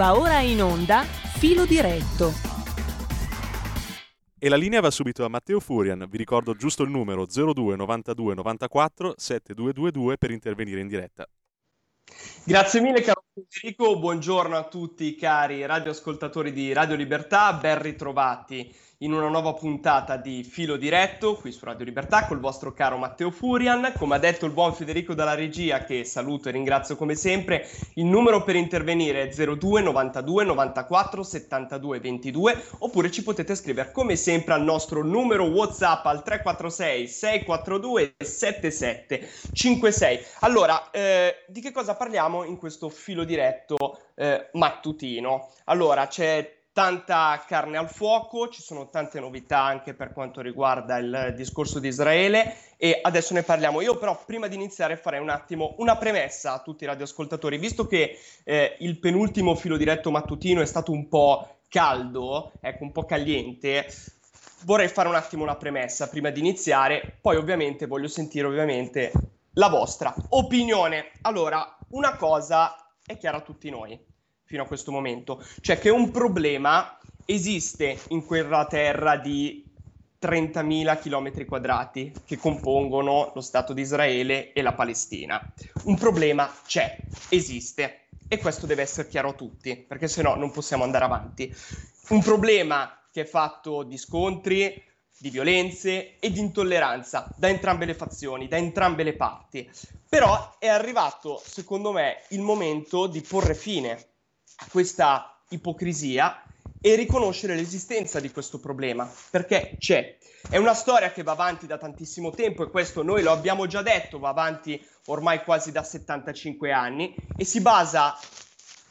Va ora in onda Filo diretto. E la linea va subito a Matteo Furian. Vi ricordo giusto il numero 02 92 94 7222 per intervenire in diretta. Grazie mille caro Federico, buongiorno a tutti cari radioascoltatori di Radio Libertà, ben ritrovati in una nuova puntata di Filo Diretto qui su Radio Libertà col vostro caro Matteo Furian. Come ha detto il buon Federico dalla regia, che saluto e ringrazio come sempre, il numero per intervenire è 02 92 94 72 22 oppure ci potete scrivere come sempre al nostro numero WhatsApp al 346 642 7756. Allora, eh, di che cosa parliamo in questo Filo Diretto eh, mattutino? Allora, c'è tanta carne al fuoco, ci sono tante novità anche per quanto riguarda il discorso di Israele e adesso ne parliamo. Io però prima di iniziare farei un attimo una premessa a tutti i radioascoltatori, visto che eh, il penultimo filo diretto mattutino è stato un po' caldo, ecco un po' caliente, vorrei fare un attimo una premessa prima di iniziare, poi ovviamente voglio sentire ovviamente la vostra opinione. Allora, una cosa è chiara a tutti noi fino a questo momento, cioè che un problema esiste in quella terra di 30.000 km quadrati che compongono lo Stato di Israele e la Palestina. Un problema c'è, esiste e questo deve essere chiaro a tutti, perché se no non possiamo andare avanti. Un problema che è fatto di scontri, di violenze e di intolleranza da entrambe le fazioni, da entrambe le parti. Però è arrivato, secondo me, il momento di porre fine questa ipocrisia e riconoscere l'esistenza di questo problema, perché c'è. È una storia che va avanti da tantissimo tempo e questo noi lo abbiamo già detto, va avanti ormai quasi da 75 anni e si basa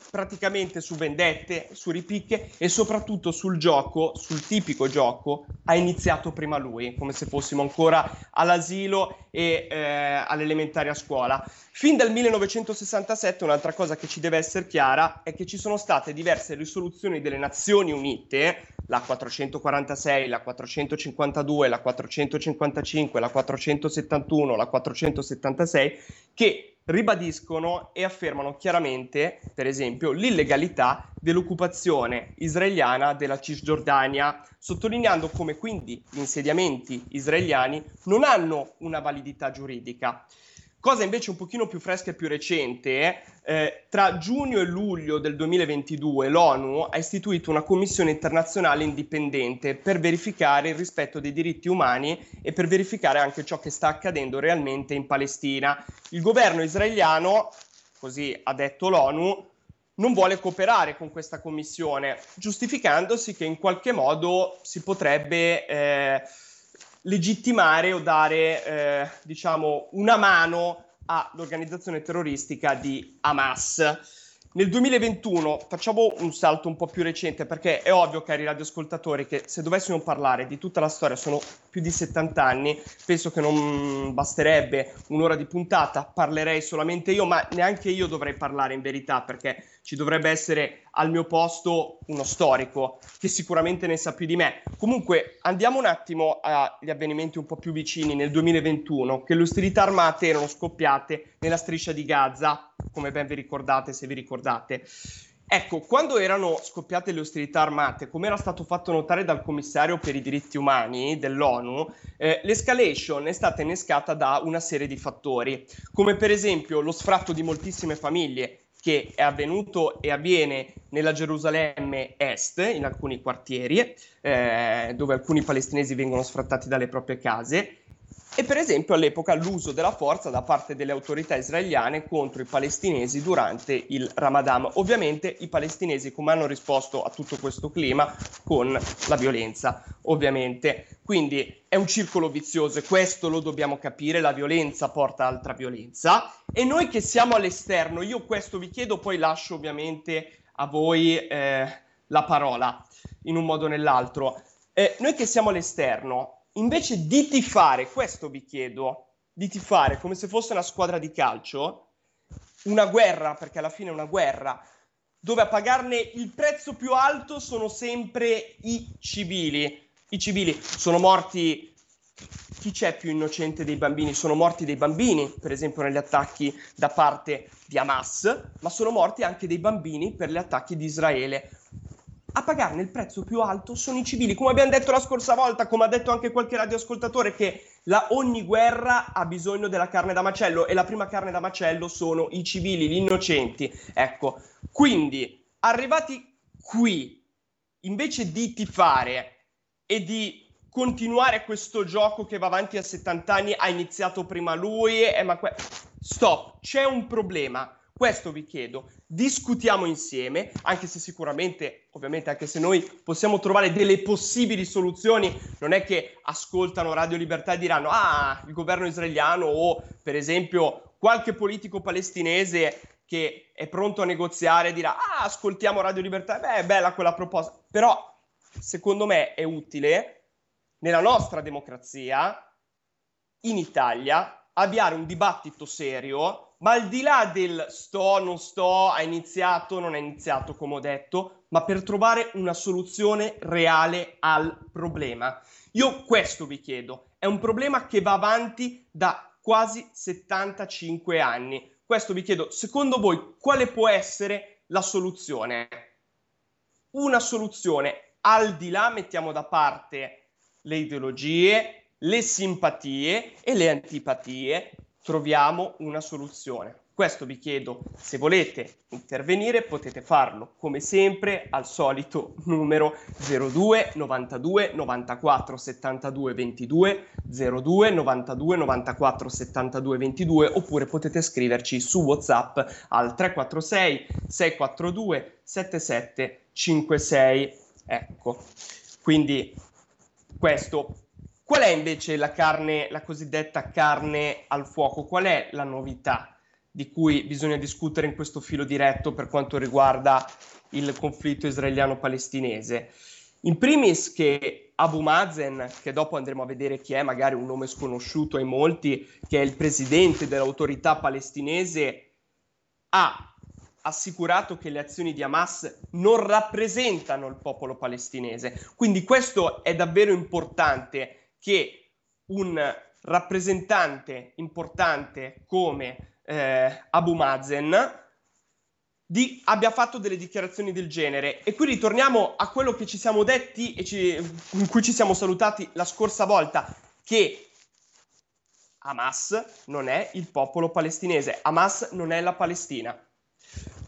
praticamente su vendette, su ripicche e soprattutto sul gioco, sul tipico gioco, ha iniziato prima lui, come se fossimo ancora all'asilo e eh, all'elementare a scuola. Fin dal 1967 un'altra cosa che ci deve essere chiara è che ci sono state diverse risoluzioni delle Nazioni Unite, la 446, la 452, la 455, la 471, la 476, che ribadiscono e affermano chiaramente, per esempio, l'illegalità dell'occupazione israeliana della Cisgiordania, sottolineando come quindi gli insediamenti israeliani non hanno una validità giuridica. Cosa invece un pochino più fresca e più recente, eh, tra giugno e luglio del 2022 l'ONU ha istituito una commissione internazionale indipendente per verificare il rispetto dei diritti umani e per verificare anche ciò che sta accadendo realmente in Palestina. Il governo israeliano, così ha detto l'ONU, non vuole cooperare con questa commissione, giustificandosi che in qualche modo si potrebbe... Eh, legittimare o dare, eh, diciamo, una mano all'organizzazione terroristica di Hamas. Nel 2021 facciamo un salto un po' più recente perché è ovvio, cari radioascoltatori, che se dovessimo parlare di tutta la storia, sono più di 70 anni, penso che non basterebbe un'ora di puntata, parlerei solamente io, ma neanche io dovrei parlare in verità perché ci dovrebbe essere al mio posto uno storico che sicuramente ne sa più di me. Comunque andiamo un attimo agli avvenimenti un po' più vicini nel 2021, che le ostilità armate erano scoppiate nella striscia di Gaza, come ben vi ricordate se vi ricordate. Ecco, quando erano scoppiate le ostilità armate, come era stato fatto notare dal commissario per i diritti umani dell'ONU, eh, l'escalation è stata innescata da una serie di fattori, come per esempio lo sfratto di moltissime famiglie che è avvenuto e avviene nella Gerusalemme Est, in alcuni quartieri, eh, dove alcuni palestinesi vengono sfrattati dalle proprie case, e per esempio all'epoca l'uso della forza da parte delle autorità israeliane contro i palestinesi durante il Ramadan. Ovviamente i palestinesi come hanno risposto a tutto questo clima con la violenza, ovviamente. Quindi è un circolo vizioso e questo lo dobbiamo capire, la violenza porta altra violenza e noi che siamo all'esterno, io questo vi chiedo, poi lascio ovviamente a voi eh, la parola in un modo o nell'altro. Eh, noi che siamo all'esterno, invece di tifare, questo vi chiedo, di tifare come se fosse una squadra di calcio, una guerra, perché alla fine è una guerra, dove a pagarne il prezzo più alto sono sempre i civili. I civili sono morti chi c'è più innocente dei bambini? Sono morti dei bambini, per esempio negli attacchi da parte di Hamas, ma sono morti anche dei bambini per gli attacchi di Israele. A pagarne il prezzo più alto sono i civili, come abbiamo detto la scorsa volta, come ha detto anche qualche radioascoltatore, che la, ogni guerra ha bisogno della carne da macello e la prima carne da macello sono i civili, gli innocenti. Ecco, quindi arrivati qui, invece di tifare e di continuare questo gioco che va avanti a 70 anni, ha iniziato prima lui, eh, ma que- stop, c'è un problema. Questo vi chiedo, discutiamo insieme, anche se sicuramente, ovviamente, anche se noi possiamo trovare delle possibili soluzioni, non è che ascoltano Radio Libertà e diranno, ah, il governo israeliano o, per esempio, qualche politico palestinese che è pronto a negoziare dirà, ah, ascoltiamo Radio Libertà, beh, è bella quella proposta, però secondo me è utile nella nostra democrazia, in Italia, avviare un dibattito serio, ma al di là del sto, non sto, ha iniziato, non ha iniziato, come ho detto, ma per trovare una soluzione reale al problema. Io questo vi chiedo, è un problema che va avanti da quasi 75 anni. Questo vi chiedo, secondo voi quale può essere la soluzione? Una soluzione al di là, mettiamo da parte le ideologie, le simpatie e le antipatie, troviamo una soluzione. Questo vi chiedo, se volete intervenire potete farlo come sempre al solito numero 02 92 94 72 22 02 92 94 72 22 oppure potete scriverci su WhatsApp al 346 642 7756. Ecco, quindi questo Qual è invece la carne, la cosiddetta carne al fuoco? Qual è la novità di cui bisogna discutere in questo filo diretto per quanto riguarda il conflitto israeliano-palestinese? In primis che Abu Mazen, che dopo andremo a vedere chi è, magari un nome sconosciuto ai molti, che è il presidente dell'autorità palestinese, ha assicurato che le azioni di Hamas non rappresentano il popolo palestinese. Quindi questo è davvero importante che un rappresentante importante come eh, Abu Mazen di, abbia fatto delle dichiarazioni del genere. E qui ritorniamo a quello che ci siamo detti e ci, in cui ci siamo salutati la scorsa volta, che Hamas non è il popolo palestinese, Hamas non è la Palestina.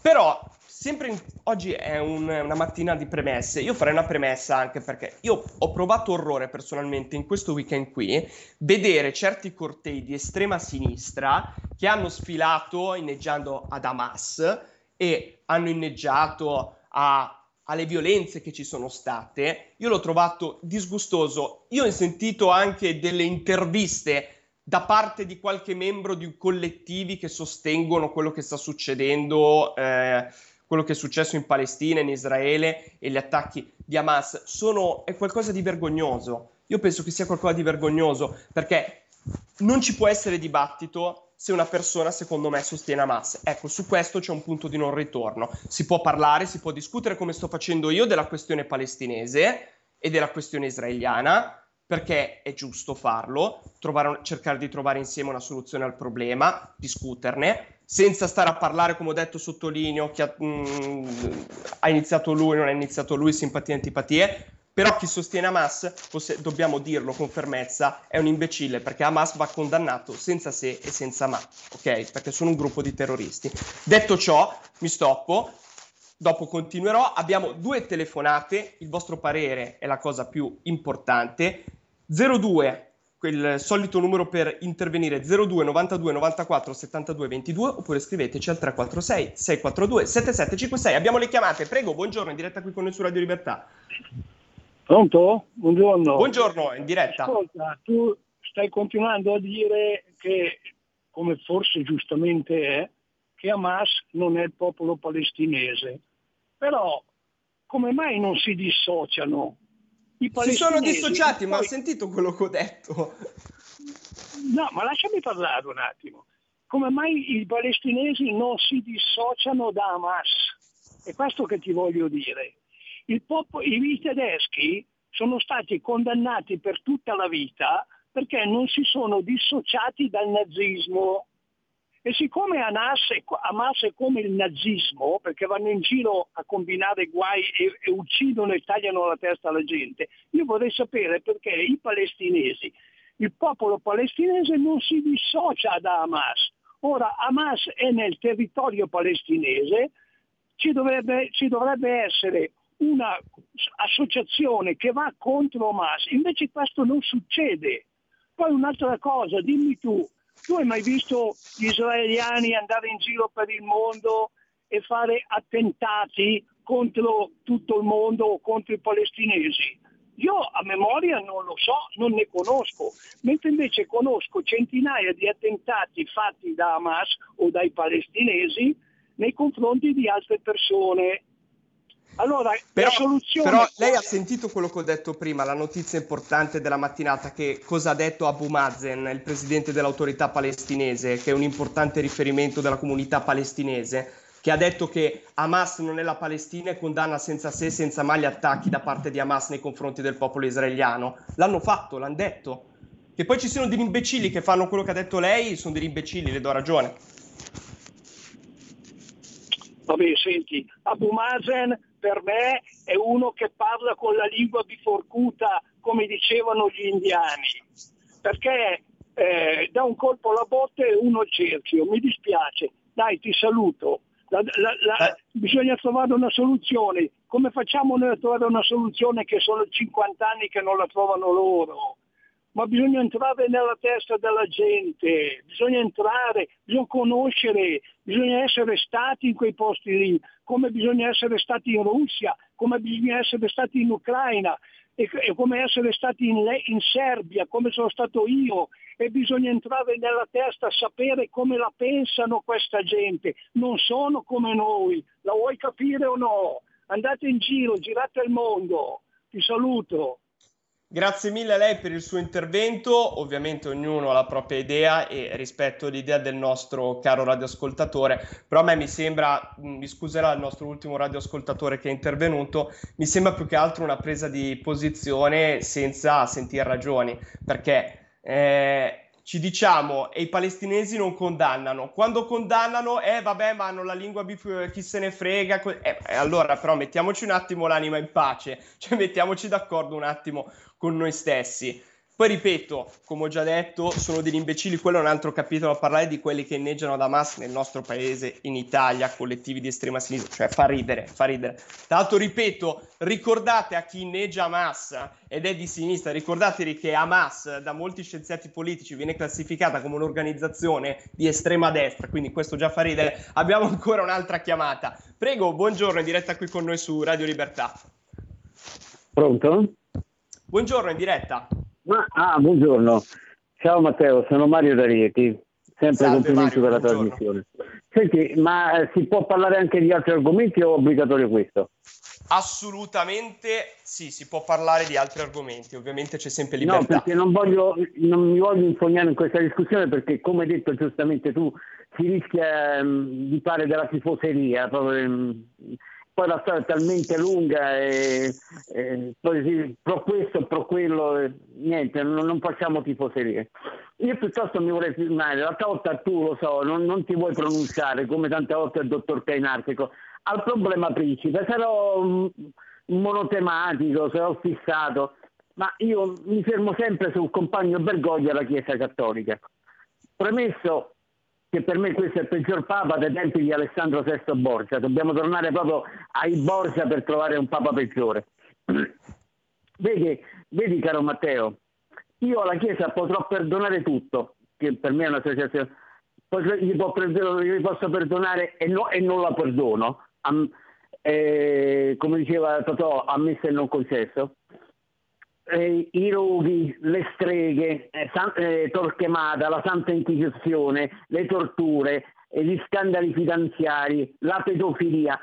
Però sempre in, oggi è un, una mattina di premesse. Io farei una premessa anche perché io ho provato orrore personalmente in questo weekend qui vedere certi cortei di estrema sinistra che hanno sfilato inneggiando ad Hamas e hanno inneggiato a, alle violenze che ci sono state. Io l'ho trovato disgustoso. Io ho sentito anche delle interviste da parte di qualche membro di collettivi che sostengono quello che sta succedendo. Eh, quello che è successo in Palestina, in Israele e gli attacchi di Hamas sono, è qualcosa di vergognoso. Io penso che sia qualcosa di vergognoso perché non ci può essere dibattito se una persona, secondo me, sostiene Hamas. Ecco, su questo c'è un punto di non ritorno. Si può parlare, si può discutere come sto facendo io della questione palestinese e della questione israeliana, perché è giusto farlo, trovare, cercare di trovare insieme una soluzione al problema, discuterne, senza stare a parlare, come ho detto, sottolineo, chi ha, mh, mm, ha iniziato lui, non ha iniziato lui, simpatie e antipatie, però chi sostiene Hamas, poss- dobbiamo dirlo con fermezza, è un imbecille perché Hamas va condannato senza se e senza ma, ok? Perché sono un gruppo di terroristi. Detto ciò, mi stoppo, dopo continuerò. Abbiamo due telefonate, il vostro parere è la cosa più importante. 02 quel solito numero per intervenire 02 92 94 72 22 oppure scriveteci al 346 642 7756. Abbiamo le chiamate, prego, buongiorno, in diretta qui con noi su Radio Libertà. Pronto? Buongiorno. Buongiorno, in diretta. Ascolta, tu stai continuando a dire che, come forse giustamente è, che Hamas non è il popolo palestinese. Però come mai non si dissociano si sono dissociati, ma ha sentito quello che ho detto? No, ma lasciami parlare un attimo. Come mai i palestinesi non si dissociano da Hamas? È questo che ti voglio dire. Popolo, I tedeschi sono stati condannati per tutta la vita perché non si sono dissociati dal nazismo. E siccome Hamas è, come il nazismo, perché vanno in giro a combinare guai e, e uccidono e tagliano la testa alla gente, io vorrei sapere perché i palestinesi, il popolo palestinese non si dissocia da Hamas. Ora Hamas è nel territorio palestinese, ci dovrebbe, ci dovrebbe essere un'associazione che va contro Hamas, invece questo non succede. Poi un'altra cosa, dimmi tu, tu hai mai visto gli israeliani andare in giro per il mondo e fare attentati contro tutto il mondo o contro i palestinesi? Io a memoria non lo so, non ne conosco, mentre invece conosco centinaia di attentati fatti da Hamas o dai palestinesi nei confronti di altre persone allora, però, soluzione... Però lei ha sentito quello che ho detto prima, la notizia importante della mattinata, che cosa ha detto Abu Mazen, il presidente dell'autorità palestinese, che è un importante riferimento della comunità palestinese, che ha detto che Hamas non è la Palestina e condanna senza se e senza mai gli attacchi da parte di Hamas nei confronti del popolo israeliano. L'hanno fatto, l'hanno detto. Che poi ci siano degli imbecilli che fanno quello che ha detto lei, sono degli imbecilli, le do ragione. Vabbè, senti, Abu Mazen per me è uno che parla con la lingua biforcuta, come dicevano gli indiani, perché eh, da un colpo alla botte e uno al cerchio. Mi dispiace, dai, ti saluto. La, la, la, eh. Bisogna trovare una soluzione. Come facciamo noi a trovare una soluzione che sono 50 anni che non la trovano loro? Ma bisogna entrare nella testa della gente, bisogna entrare, bisogna conoscere, bisogna essere stati in quei posti lì, come bisogna essere stati in Russia, come bisogna essere stati in Ucraina e, e come essere stati in, in Serbia, come sono stato io, e bisogna entrare nella testa, sapere come la pensano questa gente, non sono come noi, la vuoi capire o no? Andate in giro, girate il mondo, ti saluto. Grazie mille a lei per il suo intervento, ovviamente ognuno ha la propria idea e rispetto l'idea del nostro caro radioascoltatore, però a me mi sembra, mm, mi scuserà il nostro ultimo radioascoltatore che è intervenuto, mi sembra più che altro una presa di posizione senza sentire ragioni, perché eh, ci diciamo e i palestinesi non condannano. Quando condannano, eh vabbè, ma hanno la lingua bif- chi se ne frega. Eh, allora, però, mettiamoci un attimo l'anima in pace, cioè mettiamoci d'accordo un attimo con noi stessi. Poi ripeto, come ho già detto, sono degli imbecilli, quello è un altro capitolo a parlare di quelli che inneggiano ad Hamas nel nostro paese, in Italia, collettivi di estrema sinistra, cioè fa ridere, fa ridere. Tra l'altro, ripeto, ricordate a chi inneggia Hamas ed è di sinistra, ricordatevi che Hamas da molti scienziati politici viene classificata come un'organizzazione di estrema destra, quindi questo già fa ridere. Abbiamo ancora un'altra chiamata. Prego, buongiorno, in diretta qui con noi su Radio Libertà. Pronto? Buongiorno, in diretta. Ma, ah, buongiorno. Ciao Matteo, sono Mario D'Arieti. Sempre Salve, complimenti Mario, per la buongiorno. trasmissione. Senti, ma eh, si può parlare anche di altri argomenti o è obbligatorio questo? Assolutamente sì, si può parlare di altri argomenti, ovviamente c'è sempre libertà. No, perché non, voglio, non mi voglio infognare in questa discussione perché, come hai detto giustamente tu, si rischia um, di fare della tifoseria, proprio, um, poi la storia è talmente lunga e, e poi pro questo, pro quello, e, niente, non, non, facciamo tifoserie. Io piuttosto mi vorrei firmare, l'altra volta tu lo so, non, non ti vuoi pronunciare come tante volte il dottor Cainartico, al problema principe, sarò um, monotematico, sarò fissato, ma io mi fermo sempre sul compagno Bergoglio e la Chiesa Cattolica. Premesso che per me questo è il peggior papa dei tempi di Alessandro VI Borgia. Dobbiamo tornare proprio ai Borgia per trovare un papa peggiore. Vedi, vedi caro Matteo, io alla Chiesa potrò perdonare tutto, che per me è un'associazione, gli, gli posso perdonare e, no, e, non la perdono, Am, eh, come diceva Totò, ammesso e non concesso, eh, i roghi, le streghe, eh, San, eh, Torquemada, la Santa Inquisizione, le torture, eh, gli scandali finanziari, la pedofilia.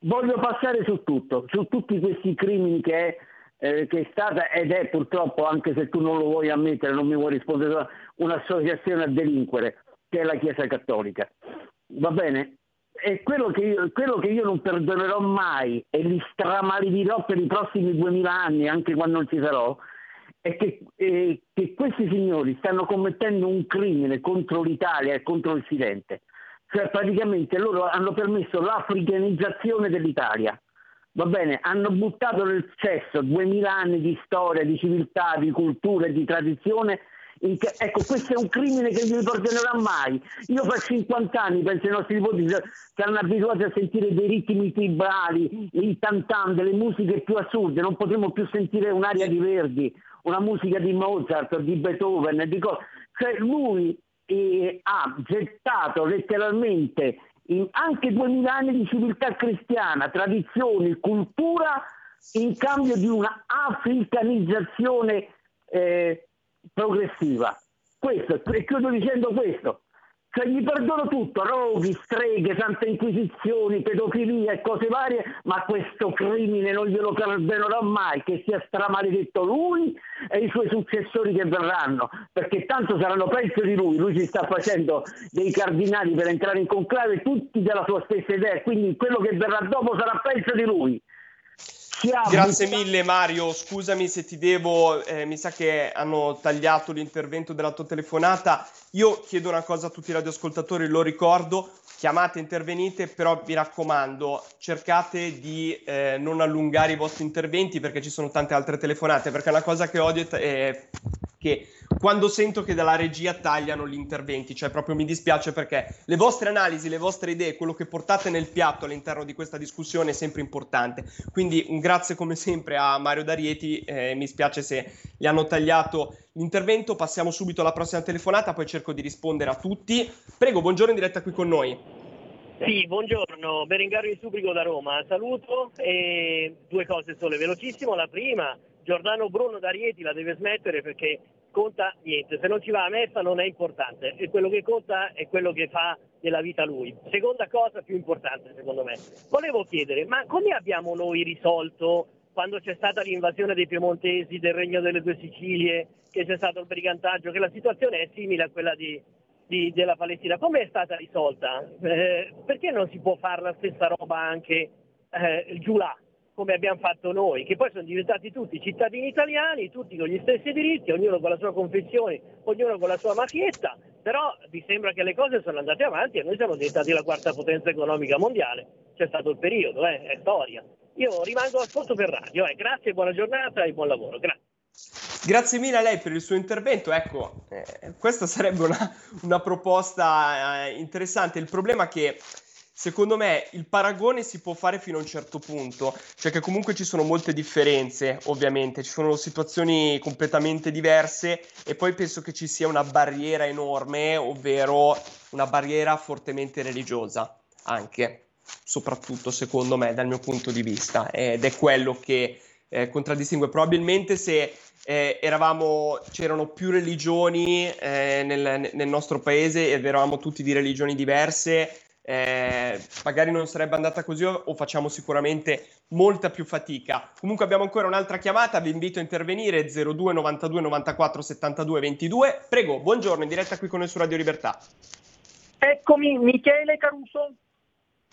Voglio passare su tutto, su tutti questi crimini che è, eh, che è stata ed è purtroppo, anche se tu non lo vuoi ammettere, non mi vuoi rispondere, un'associazione a delinquere, che è la Chiesa Cattolica. Va bene? E quello che, io, quello che io non perdonerò mai e li stramaledirò per i prossimi duemila anni, anche quando non ci sarò, è che, eh, che, questi signori stanno commettendo un crimine contro l'Italia e contro l'Occidente. Cioè praticamente loro hanno permesso l'africanizzazione dell'Italia. Va bene, hanno buttato nel cesso duemila anni di storia, di civiltà, di cultura e di tradizione ecco, questo è un crimine che non mi perdonerà mai. Io per 50 anni penso ai nostri nipoti saranno abituati a sentire dei ritmi tribali, i tantam, delle musiche più assurde, non potremo più sentire un'aria di Verdi, una musica di Mozart, di Beethoven, di co- cioè lui eh, ha gettato letteralmente anche 2000 anni di civiltà cristiana, tradizioni, cultura in cambio di una africanizzazione eh, progressiva. Questo, e chiudo dicendo questo. Cioè gli perdono tutto, roghi, streghe, sante inquisizioni, pedofilia e cose varie, ma questo crimine non glielo perdonerò mai, che sia stramaledetto lui e i suoi successori che verranno, perché tanto saranno peggio di lui, lui si sta facendo dei cardinali per entrare in conclave, tutti della sua stessa idea, quindi quello che verrà dopo sarà peggio di lui. Grazie mille Mario, scusami se ti devo, eh, mi sa che hanno tagliato l'intervento della tua telefonata. Io chiedo una cosa a tutti i radioascoltatori, lo ricordo, chiamate, intervenite, però vi raccomando, cercate di eh, non allungare i vostri interventi perché ci sono tante altre telefonate, perché una cosa che odio è che quando sento che dalla regia tagliano gli interventi, cioè proprio mi dispiace perché le vostre analisi, le vostre idee, quello che portate nel piatto all'interno di questa discussione è sempre importante. Quindi un grazie come sempre a Mario D'Arieti, eh, mi spiace se gli hanno tagliato l'intervento, passiamo subito alla prossima telefonata, poi cerco di rispondere a tutti. Prego, buongiorno in diretta qui con noi. Sì, buongiorno, Berengario di Subrico da Roma, saluto e due cose sole velocissimo. La prima, Giordano Bruno D'Arieti la deve smettere perché conta niente, se non ci va a messa non è importante e quello che conta è quello che fa nella vita lui. Seconda cosa più importante secondo me, volevo chiedere, ma come abbiamo noi risolto quando c'è stata l'invasione dei piemontesi, del Regno delle Due Sicilie, che c'è stato il brigantaggio, che la situazione è simile a quella di, di, della Palestina, come è stata risolta? Eh, perché non si può fare la stessa roba anche eh, giù là? Come abbiamo fatto noi, che poi sono diventati tutti cittadini italiani, tutti con gli stessi diritti, ognuno con la sua confessione, ognuno con la sua mafietta, però vi sembra che le cose sono andate avanti e noi siamo diventati la quarta potenza economica mondiale. C'è stato il periodo, eh, è storia. Io rimango ascolto per radio, eh. grazie, buona giornata e buon lavoro. Grazie. Grazie mille a lei per il suo intervento. Ecco, eh, questa sarebbe una, una proposta eh, interessante. Il problema è che secondo me il paragone si può fare fino a un certo punto, cioè che comunque ci sono molte differenze, ovviamente, ci sono situazioni completamente diverse e poi penso che ci sia una barriera enorme, ovvero una barriera fortemente religiosa, anche, soprattutto secondo me, dal mio punto di vista, ed è quello che eh, contraddistingue. Probabilmente se eh, eravamo, c'erano più religioni eh, nel, nel, nostro paese ed eravamo tutti di religioni diverse, eh, magari non sarebbe andata così o facciamo sicuramente molta più fatica. Comunque abbiamo ancora un'altra chiamata, vi invito a intervenire 02 92 94 72 22. Prego, buongiorno, in diretta qui con noi su Radio Libertà. Eccomi, Michele Caruso.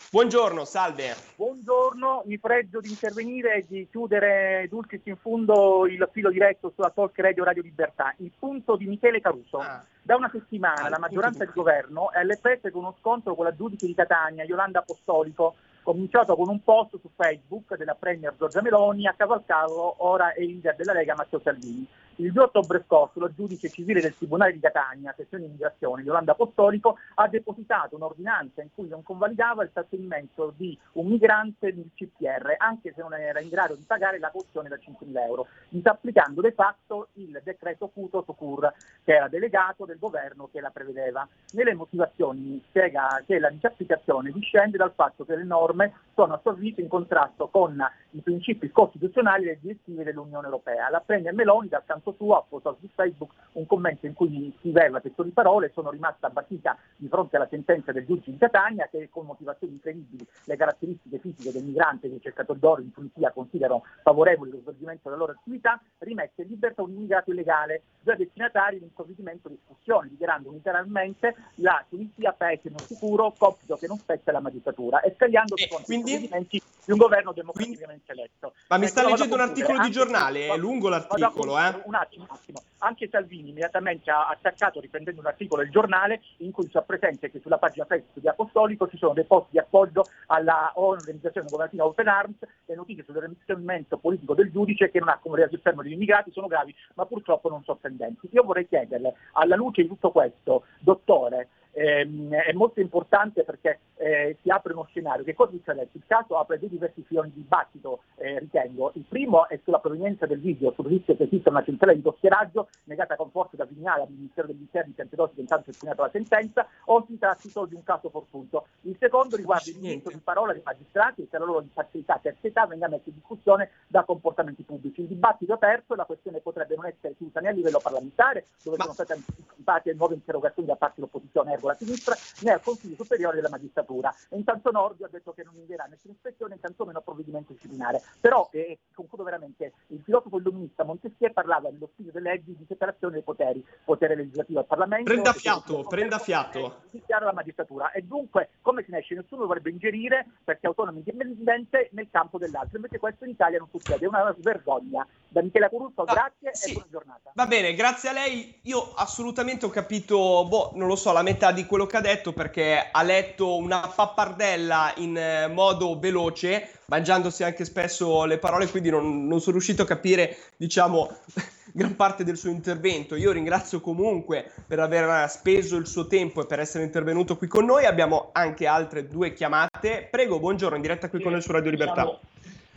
Buongiorno, salve. Buongiorno, mi pregio di intervenire e di chiudere dulcis in fundo il filo diretto sulla Talk Radio Radio Libertà. Il punto di Michele Caruso. Ah. Da una settimana ah, la maggioranza di governo è alle prese con uno scontro con la giudice di Catania, Yolanda Apostolico, cominciato con un post su Facebook della Premier Giorgia Meloni, a cavalcarlo ora è il leader della Lega Matteo Salvini. Il 2 ottobre scorso lo giudice civile del Tribunale di Catania, sezione immigrazione, Yolanda Apostolico, ha depositato un'ordinanza in cui non convalidava il trattenimento di un migrante nel CPR, anche se non era in grado di pagare la cauzione da 5.000 euro, disapplicando de facto il decreto Cuto Socur, che era delegato del governo che la prevedeva. Nelle motivazioni spiega che la disapplicazione discende dal fatto che le norme sono a suo avviso in contrasto con i principi costituzionali e le direttive dell'Unione Europea. La Premier Meloni dal suo ha postato su Facebook un commento in cui scriveva testo parole sono rimasta abbatita di fronte alla sentenza del giudice di Catania che con motivazioni incredibili le caratteristiche fisiche del migrante che i cercatori d'oro in Tunisia considerano favorevoli allo svolgimento della loro attività rimette in libertà un immigrato illegale, due destinatari di un provvedimento di espulsione, dichiarando unitariamente la Tunisia paese non sicuro, compito che non spetta alla magistratura e scagliando e secondo quindi? i provvedimenti di un governo democraticamente eletto. Ma mi Ecco, sta a leggendo un articolo di giornale, è lungo l'articolo, eh? Un attimo, un attimo. Anche Salvini immediatamente ha attaccato riprendendo un articolo del giornale in cui si fa presente che sulla pagina Facebook di Apostolico ci sono dei post di appoggio alla organizzazione governativa Open Arms e notizie sull'orientamento politico del giudice che non ha come reazione il fermo degli immigrati, sono gravi ma purtroppo non sorprendenti. Io vorrei chiederle, alla luce di tutto questo, dottore, ehm, è molto importante perché eh, si apre uno scenario. Che cosa succede? Il caso apre due diversi filoni di dibattito, eh, ritengo. Il primo è sulla provenienza del video, sul rischio che esista una centrale di dossieraggio negata con forza da Vignale al Ministero degli Interni che intanto espugnato la sentenza, o si tratti solo di un caso fortuito. Il secondo riguarda il diritto di parola dei magistrati e che la loro imparzialità e terzietà venga messa in discussione da comportamenti pubblici. Il dibattito è aperto e la questione potrebbe non essere chiusa né a livello parlamentare, dove Ma- sono state anticipate nuove interrogazioni da parte dell'opposizione, ergo la sinistra, né al Consiglio Superiore della Magistratura. E intanto Nordio ha detto che non invierà nessuna ispezione e tantomeno provvedimento disciplinare. Però, eh, concludo veramente, il filosofo illuminista Montesquieu parlava nello studio delle leggi di separazione dei poteri, potere legislativo al Parlamento, Prenda fiato, prenda fiato. e giudiziario alla magistratura. E dunque, come si ne esce? Nessuno dovrebbe ingerire, perché autonomo indipendente, nel campo dell'altro. Invece questo in Italia non succede, è una vergogna. Da Michela Curuzzo, Ah, grazie sì. e buona giornata. Va bene, grazie a lei. Io assolutamente ho capito, boh, non lo so, la metà di quello che ha detto perché ha letto una pappardella in eh, modo veloce, mangiandosi anche spesso le parole, quindi non, non sono riuscito a capire, diciamo, gran parte del suo intervento. Io ringrazio comunque per aver speso il suo tempo e per essere intervenuto qui con noi. Abbiamo anche altre due chiamate. Prego, buongiorno, in diretta qui con noi su Radio Libertà.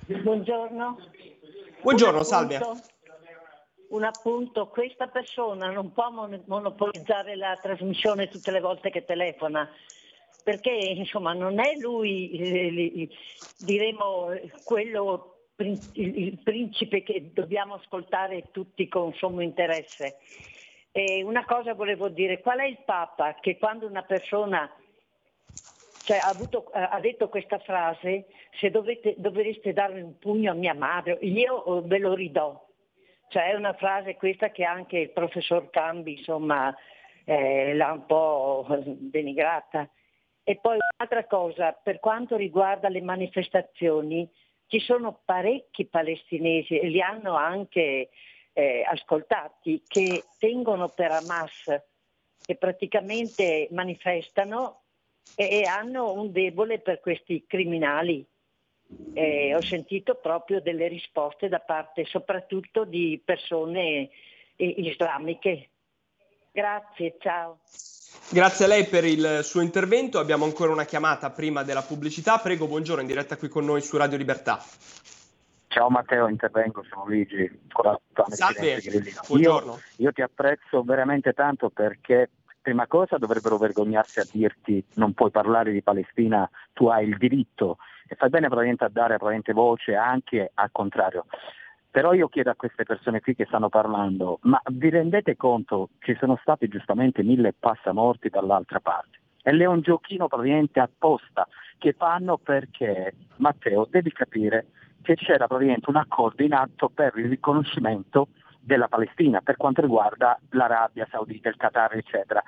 Buongiorno. Buongiorno, Un salve. Un appunto, questa persona non può mon- monopolizzare la trasmissione tutte le volte che telefona, perché insomma non è lui, eh, diremo, quello, il principe che dobbiamo ascoltare tutti con sommo interesse. E una cosa volevo dire, qual è il Papa che quando una persona cioè, ha, avuto- ha detto questa frase, se dovete- dovreste darmi un pugno a mia madre, io eh, ve lo ridò. Cioè, è una frase questa che anche il professor Cambi insomma, eh, l'ha un po' denigrata. E poi un'altra cosa, per quanto riguarda le manifestazioni, ci sono parecchi palestinesi, e li hanno anche eh, ascoltati, che tengono per Hamas, che praticamente manifestano e, hanno un debole per questi criminali. Eh, ho sentito proprio delle risposte da parte soprattutto di persone eh, islamiche. Grazie, ciao. Grazie a lei per il suo intervento. Abbiamo ancora una chiamata prima della pubblicità. Prego, buongiorno, in diretta qui con noi su Radio Libertà. Ciao Matteo, intervengo, sono Luigi, Salve, buongiorno. Io, io ti apprezzo veramente tanto perché prima cosa dovrebbero vergognarsi a dirti non puoi parlare di Palestina, tu hai il diritto e fai bene probabilmente a dare probabilmente voce anche al contrario. Però io chiedo a queste persone qui che stanno parlando, ma vi rendete conto che sono stati giustamente mille passamorti dall'altra parte? E è un giochino praticamente apposta che fanno perché, Matteo, devi capire che c'era praticamente un accordo in atto per il riconoscimento della Palestina per quanto riguarda l'Arabia Saudita, il Qatar, eccetera.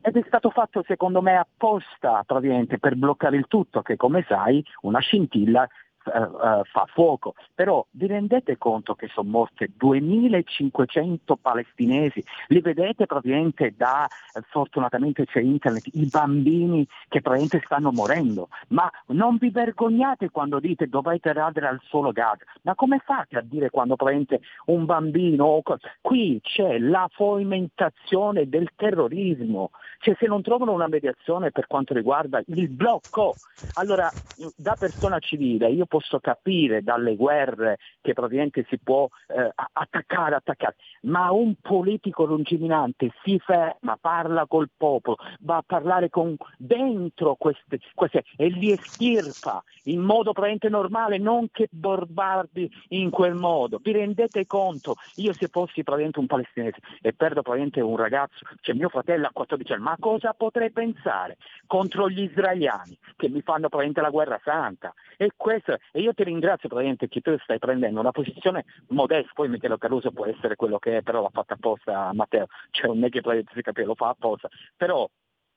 Ed è stato fatto secondo me apposta praticamente per bloccare il tutto, che come sai una scintilla eh, eh, fa fuoco. Però vi rendete conto che sono morte 2500 palestinesi? Li vedete praticamente da, eh, fortunatamente c'è internet, i bambini che praticamente stanno morendo. Ma non vi vergognate quando dite dovete radere al solo Gaza? Ma come fate a dire quando praticamente un bambino... Qui c'è la fomentazione del terrorismo. Cioè se non trovano una mediazione per quanto riguarda il blocco, allora da persona civile io posso capire dalle guerre che praticamente si può eh, attaccare, attaccare, ma un politico lungimirante si ferma, parla col popolo, va a parlare con dentro queste, queste e li estirpa in modo praticamente normale, non che borbardi in quel modo. Vi rendete conto? Io se fossi praticamente un palestinese e perdo praticamente un ragazzo, cioè mio fratello a 14 anni, ma cosa potrei pensare contro gli israeliani che mi fanno praticamente la guerra santa? E questo e io ti ringrazio praticamente che tu stai prendendo una posizione modesta, poi Michele Caruso può essere quello che è, però l'ha fatta apposta Matteo, cioè non è che si capisce, lo fa apposta, però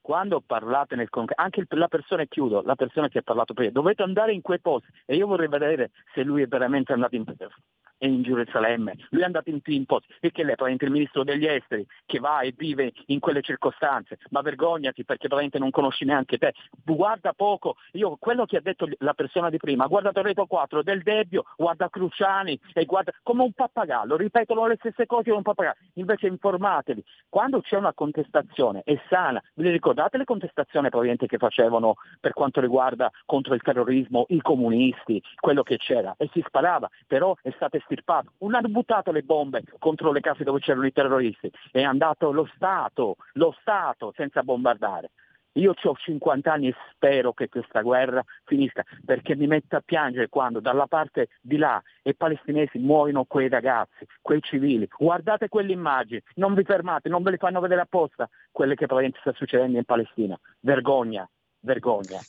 quando parlate nel concreto, anche la persona, chiudo, la persona che ha parlato prima, dovete andare in quei posti. E io vorrei vedere se lui è veramente andato in in Gerusalemme, lui è andato in in posti, perché lei è praticamente il ministro degli esteri che va e vive in quelle circostanze, ma vergognati perché praticamente non conosci neanche te, guarda poco, io quello che ha detto la persona di prima, guarda Torreto 4 del Debbio, guarda Cruciani e guarda come un pappagallo, ripetono le stesse cose come un pappagallo, invece informatevi, quando c'è una contestazione è sana, vi ricordate le contestazioni probabilmente che facevano per quanto riguarda contro il terrorismo i comunisti, quello che c'era? E si sparava, però è stata estirpato, non hanno buttato le bombe contro le case dove c'erano i terroristi, è andato lo Stato, lo Stato senza bombardare. Io ho 50 anni e spero che questa guerra finisca, perché mi mette a piangere quando dalla parte di là i palestinesi muoiono quei ragazzi, quei civili. Guardate quelle immagini, non vi fermate, non ve le fanno vedere apposta quelle che probabilmente sta succedendo in Palestina. Vergogna, vergogna.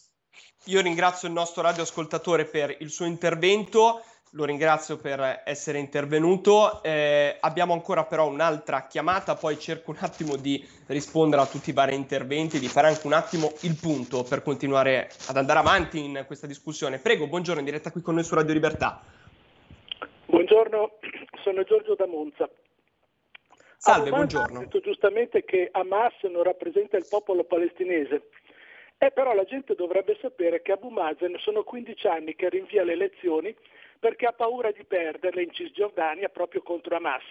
Io ringrazio il nostro radioascoltatore per il suo intervento lo ringrazio per essere intervenuto. Eh, abbiamo ancora però un'altra chiamata, poi cerco un attimo di rispondere a tutti i vari interventi, di fare anche un attimo il punto per continuare ad andare avanti in questa discussione. Prego, buongiorno, in diretta qui con noi su Radio Libertà. Buongiorno, sono Giorgio da Monza. Salve, Abu buongiorno. Ha detto giustamente che Hamas non rappresenta il popolo palestinese. Eh, però la gente dovrebbe sapere che Abu Mazen sono 15 anni che rinvia le elezioni perché ha paura di perderle in Cisgiordania proprio contro Hamas.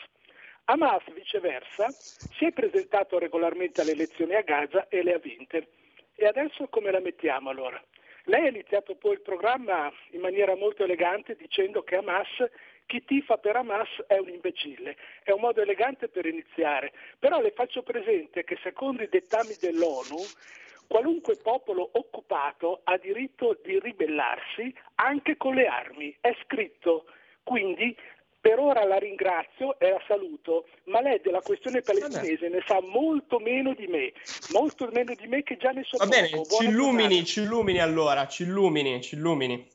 Hamas, viceversa, si è presentato regolarmente alle elezioni a Gaza e le ha vinte. E adesso come la mettiamo allora? Lei ha iniziato poi il programma in maniera molto elegante dicendo che Hamas, chi tifa per Hamas è un imbecille. È un modo elegante per iniziare, però le faccio presente che secondo i dettami dell'ONU Qualunque popolo occupato ha diritto di ribellarsi anche con le armi, è scritto. Quindi per ora la ringrazio e la saluto, ma lei della questione palestinese ne sa molto meno di me, molto meno di me che già ne so Va bene, ci illumini, ci illumini allora, ci illumini, ci illumini.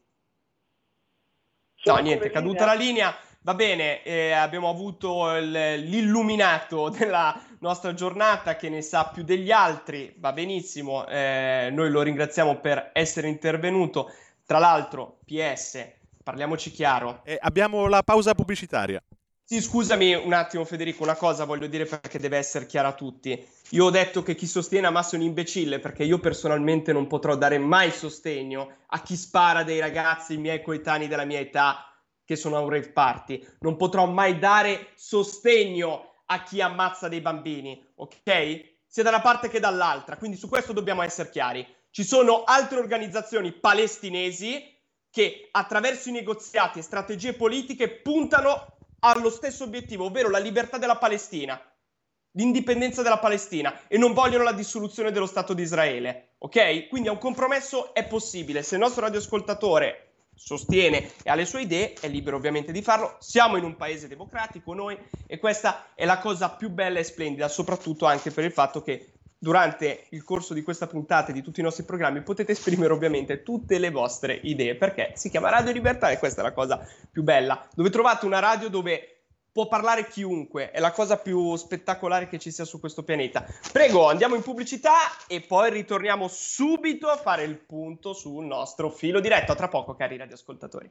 no, niente, è caduta la linea. Va bene, eh, abbiamo avuto il, l'illuminato della nostra giornata che ne sa più degli altri, va benissimo, eh, noi lo ringraziamo per essere intervenuto. Tra l'altro, PS, parliamoci chiaro. Eh, abbiamo la pausa pubblicitaria. Sì, scusami un attimo Federico, una cosa voglio dire perché deve essere chiara a tutti. Io ho detto che chi sostiene Hamas è un imbecille perché io personalmente non potrò dare mai sostegno a chi spara dei ragazzi, i miei coetanei della mia età, che sono a un rave party. Non potrò mai dare sostegno a chi ammazza dei bambini, ok? Sia da una parte che dall'altra. Quindi su questo dobbiamo essere chiari. Ci sono altre organizzazioni palestinesi che attraverso i negoziati e strategie politiche puntano allo stesso obiettivo, ovvero la libertà della Palestina, l'indipendenza della Palestina e non vogliono la dissoluzione dello Stato di Israele, ok? Quindi un compromesso è possibile. Se il nostro radioascoltatore sostiene e ha le sue idee, è libero ovviamente di farlo. Siamo in un paese democratico noi e questa è la cosa più bella e splendida, soprattutto anche per il fatto che durante il corso di questa puntata e di tutti i nostri programmi potete esprimere ovviamente tutte le vostre idee perché si chiama Radio Libertà e questa è la cosa più bella, dove trovate una radio dove può parlare chiunque, è la cosa più spettacolare che ci sia su questo pianeta. Prego, andiamo in pubblicità e poi ritorniamo subito a fare il punto sul nostro filo diretto. A tra poco, cari radioascoltatori.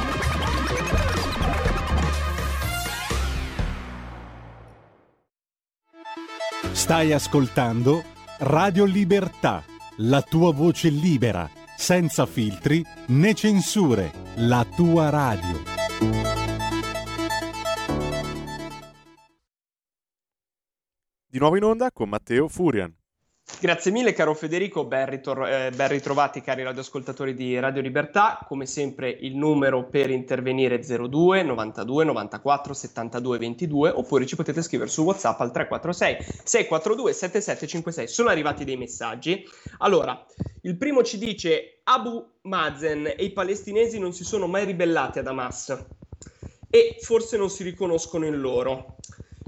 Stai ascoltando Radio Libertà, la tua voce libera, senza filtri né censure, la tua radio. Di nuovo in onda con Matteo Furian. Grazie mille caro Federico, ben, ritor- eh, ben, ritrovati cari radioascoltatori di Radio Libertà, come sempre il numero per intervenire è 02 92 94 72 22 oppure ci potete scrivere su WhatsApp al 346 642 7756. Sono arrivati dei messaggi. Allora, il primo ci dice Abu Mazen e i palestinesi non si sono mai ribellati ad Hamas e forse non si riconoscono in loro.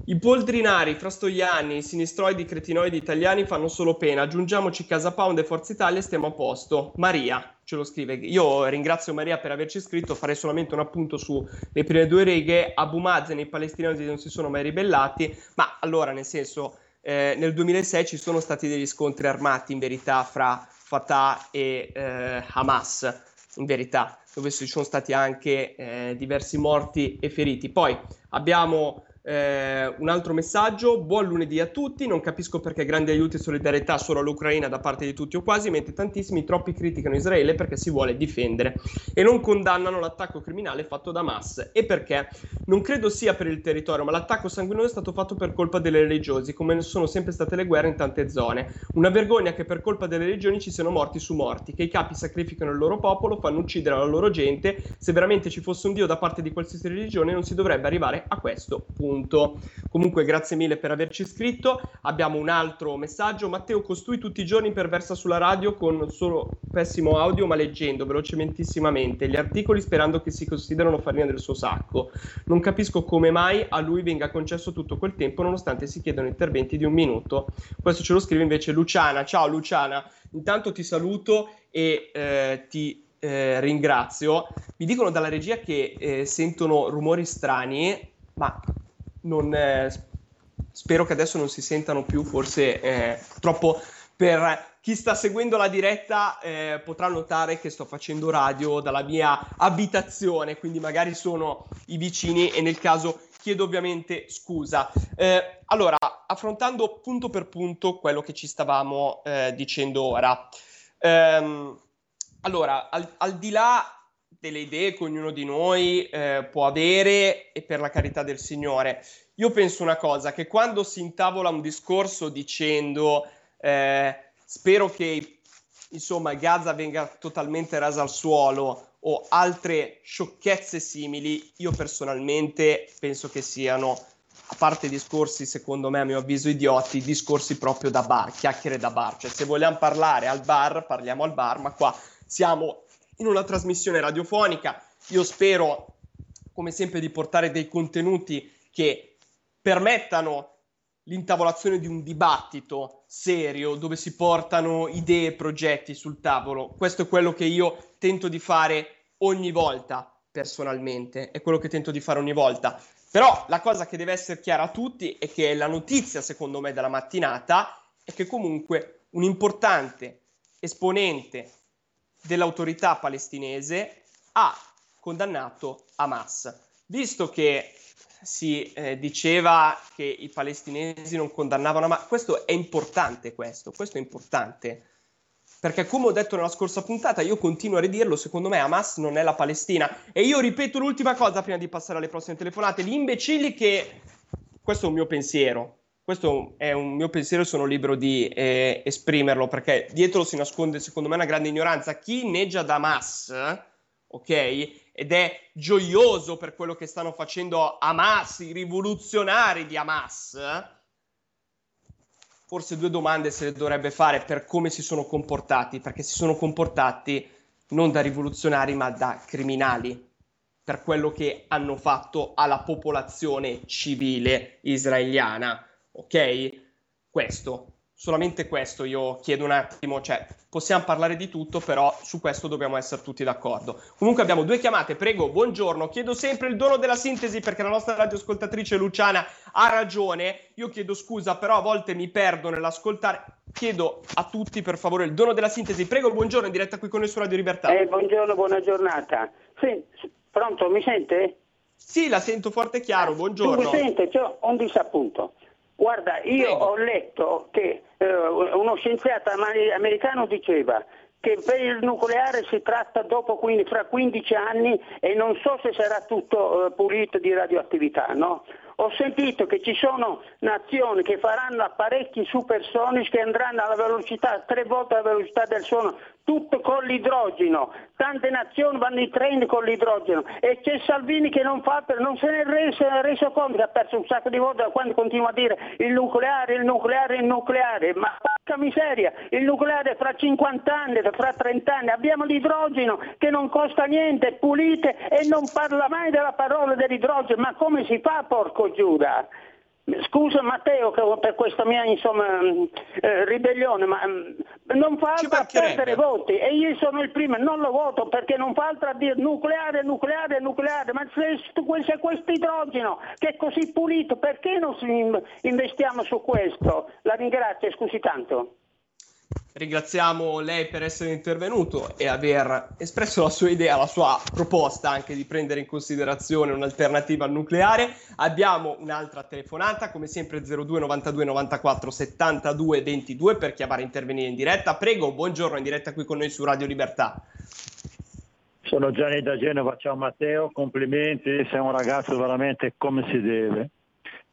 I poldrinari, i frastoiani, i sinistroidi, i cretinoidi italiani fanno solo pena. Aggiungiamoci Casa Pound e Forza Italia e stiamo a posto. Maria ce lo scrive. Io ringrazio Maria per averci scritto. Farei solamente un appunto sulle prime due righe. Abu Mazen e i palestinesi non si sono mai ribellati. Ma allora, nel senso, eh, nel 2006 ci sono stati degli scontri armati in verità fra Fatah e eh, Hamas. In verità, dove ci sono stati anche eh, diversi morti e feriti. Poi abbiamo eh, un altro messaggio, buon lunedì a tutti, non capisco perché grandi aiuti e solidarietà solo all'Ucraina da parte di tutti o quasi, mentre tantissimi troppi criticano Israele perché si vuole difendere e non condannano l'attacco criminale fatto da Hamas. E perché? Non credo sia per il territorio, ma l'attacco sanguinoso è stato fatto per colpa delle religiosi, come sono sempre state le guerre in tante zone. Una vergogna che per colpa delle religioni ci siano morti su morti, che i capi sacrificano il loro popolo, fanno uccidere la loro gente. Se veramente ci fosse un Dio da parte di qualsiasi religione non si dovrebbe arrivare a questo punto punto. Comunque grazie mille per averci scritto. Abbiamo un altro messaggio. Matteo costui tutti i giorni perversa sulla radio con solo pessimo audio ma leggendo velocementissimamente gli articoli sperando che si considerano farina del suo sacco. Non capisco come mai a lui venga concesso tutto quel tempo nonostante si chiedano interventi di un minuto. Questo ce lo scrive invece Luciana. Ciao Luciana, intanto ti saluto e eh, ti eh, ringrazio. Mi dicono dalla regia che eh, sentono rumori strani, ma non, eh, spero che adesso non si sentano più, forse eh, troppo per chi sta seguendo la diretta eh, potrà notare che sto facendo radio dalla mia abitazione, quindi magari sono i vicini e nel caso chiedo ovviamente scusa. Eh, allora, affrontando punto per punto quello che ci stavamo eh, dicendo ora. Ehm, allora, al, al, di là delle idee che ognuno di noi eh, può avere e per la carità del Signore. Io penso una cosa, che quando si intavola un discorso dicendo eh, spero che insomma Gaza venga totalmente rasa al suolo o altre sciocchezze simili, io personalmente penso che siano, a parte discorsi secondo me a mio avviso idioti, discorsi proprio da bar, chiacchiere da bar, cioè se vogliamo parlare al bar parliamo al bar, ma qua siamo in una trasmissione radiofonica. Io spero, come sempre, di portare dei contenuti che permettano l'intavolazione di un dibattito serio dove si portano idee e progetti sul tavolo. Questo è quello che io tento di fare ogni volta, personalmente, è quello che tento di fare ogni volta. Però la cosa che deve essere chiara a tutti è che la notizia, secondo me, della mattinata è che comunque un importante esponente dell'autorità palestinese ha condannato Hamas. Visto che si eh, diceva che i palestinesi non condannavano Hamas, questo è importante, questo, questo è importante. Perché come ho detto nella scorsa puntata, io continuo a ridirlo, secondo me Hamas non è la Palestina. E io ripeto l'ultima cosa prima di passare alle prossime telefonate, gli imbecilli che... Questo è un mio pensiero, questo è un mio pensiero, sono libero di eh, esprimerlo perché dietro si nasconde secondo me una grande ignoranza. Chi inneggia da Hamas, ok, ed è gioioso per quello che stanno facendo Hamas, i rivoluzionari di Hamas, forse due domande se le dovrebbe fare per come si sono comportati, perché si sono comportati non da rivoluzionari ma da criminali per quello che hanno fatto alla popolazione civile israeliana ok? Questo, solamente questo io chiedo un attimo, cioè possiamo parlare di tutto, però su questo dobbiamo essere tutti d'accordo. Comunque abbiamo due chiamate, prego, buongiorno, chiedo sempre il dono della sintesi perché la nostra radioascoltatrice Luciana ha ragione, io chiedo scusa, però a volte mi perdo nell'ascoltare. Chiedo a tutti per favore il dono della sintesi. Prego, buongiorno, in diretta qui con noi su Radio Libertà. Eh, buongiorno, buona giornata. Sì, pronto, mi sente? Sì, la sento forte e chiaro, buongiorno. Mi sente, c'ho un disappunto. Guarda, io Prego. ho letto che eh, uno scienziato americano diceva che per il nucleare si tratta dopo quindi, fra 15 anni e non so se sarà tutto eh, pulito di radioattività, no? Ho sentito che ci sono nazioni che faranno apparecchi supersonici che andranno alla velocità, tre volte la velocità del suono, tutto con l'idrogeno. Tante nazioni vanno in treni con l'idrogeno e c'è Salvini che non, fa, non se ne è reso, reso, conto che ha perso un sacco di volte da quando continua a dire il nucleare, il nucleare, il nucleare. Ma porca miseria, il nucleare fra 50 anni, fra 30 anni, abbiamo l'idrogeno che non costa niente, è pulite e non parla mai della parola dell'idrogeno. Ma come si fa, porco Giuda? Scusa Matteo per questa mia insomma, eh, ribellione, ma mm, non fa altro a perdere voti e io sono il primo, non lo voto perché non fa altro a dire nucleare, nucleare, nucleare, ma se, se questo idrogeno che è così pulito, perché non investiamo su questo? La ringrazio, scusi tanto. Ringraziamo lei per essere intervenuto e aver espresso la sua idea, la sua proposta anche di prendere in considerazione un'alternativa al nucleare. Abbiamo un'altra telefonata, come sempre 02 92 94 72 22 per chiamare e intervenire in diretta. Prego, buongiorno in diretta qui con noi su Radio Libertà. Sono Gianni da Genova, ciao Matteo, complimenti, sei un ragazzo veramente come si deve.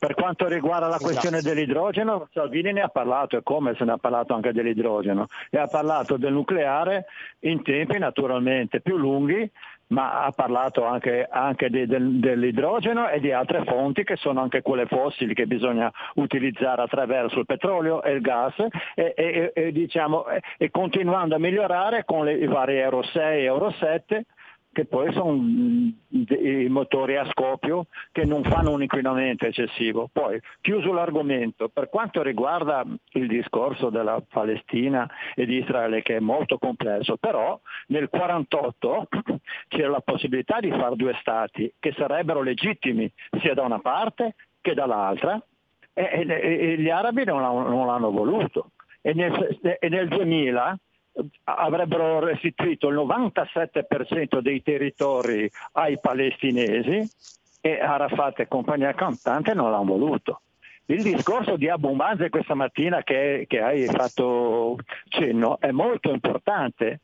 Per quanto riguarda la questione dell'idrogeno, Salvini ne ha parlato e come se ne ha parlato anche dell'idrogeno. E ha parlato del nucleare in tempi naturalmente più lunghi, ma ha parlato anche, anche di, del, dell'idrogeno e di altre fonti che sono anche quelle fossili che bisogna utilizzare attraverso il petrolio e il gas e, e, e, diciamo, e continuando a migliorare con le, i vari Euro 6 e Euro 7 che poi sono i motori a scoppio che non fanno un inquinamento eccessivo. Poi, chiuso l'argomento, per quanto riguarda il discorso della Palestina e di Israele, che è molto complesso, però nel 1948 c'era la possibilità di fare due stati che sarebbero legittimi sia da una parte che dall'altra e, e, e gli arabi non, non l'hanno voluto. E nel, e nel 2000 avrebbero restituito il 97% dei territori ai palestinesi e Arafat e compagnia cantante non l'hanno voluto. Il discorso di Abu Mazen questa mattina che, che hai fatto cenno è molto importante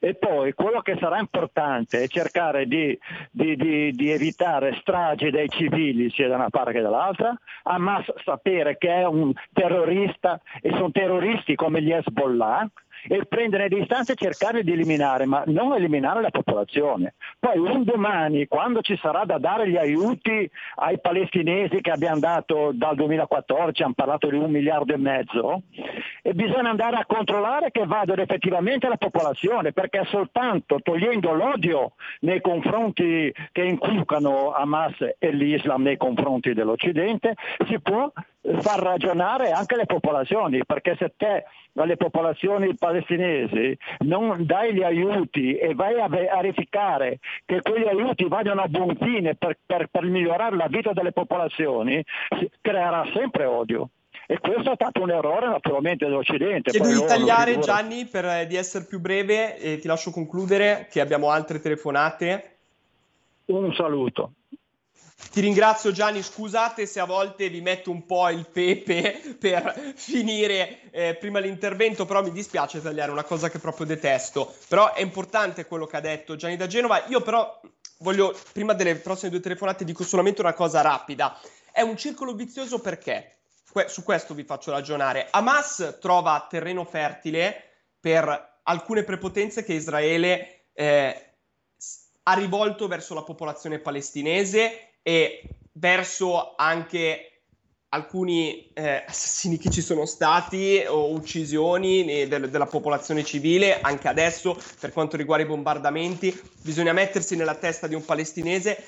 e poi quello che sarà importante è cercare di, di, di, di, evitare stragi dei civili sia da una parte che dall'altra, Hamas sapere che è un terrorista e sono terroristi come gli Hezbollah, e prendere distanze e cercare di eliminare, ma non eliminare la popolazione. Poi un domani, quando ci sarà da dare gli aiuti ai palestinesi che abbiamo dato dal 2014, hanno parlato di un miliardo e mezzo, e bisogna andare a controllare che vadano effettivamente alla popolazione, perché soltanto togliendo l'odio nei confronti che inculcano Hamas e l'Islam nei confronti dell'Occidente, si può far ragionare anche le popolazioni, perché se te alle popolazioni palestinesi non dai gli aiuti e vai a verificare che quegli aiuti vadano a buon fine per, per, per migliorare la vita delle popolazioni, creerà sempre odio. E questo è stato un errore naturalmente dell'Occidente. Chiedo di tagliare Gianni per eh, di essere più breve e ti lascio concludere che abbiamo altre telefonate. Un saluto. Ti ringrazio Gianni, scusate se a volte vi metto un po' il pepe per finire eh, prima l'intervento, però mi dispiace tagliare una cosa che proprio detesto. Però è importante quello che ha detto Gianni da Genova. Io però voglio, prima delle prossime due telefonate, dico solamente una cosa rapida. È un circolo vizioso perché? Que- su questo vi faccio ragionare. Hamas trova terreno fertile per alcune prepotenze che Israele eh, ha rivolto verso la popolazione palestinese e verso anche alcuni eh, assassini che ci sono stati o uccisioni de- della popolazione civile, anche adesso per quanto riguarda i bombardamenti, bisogna mettersi nella testa di un palestinese,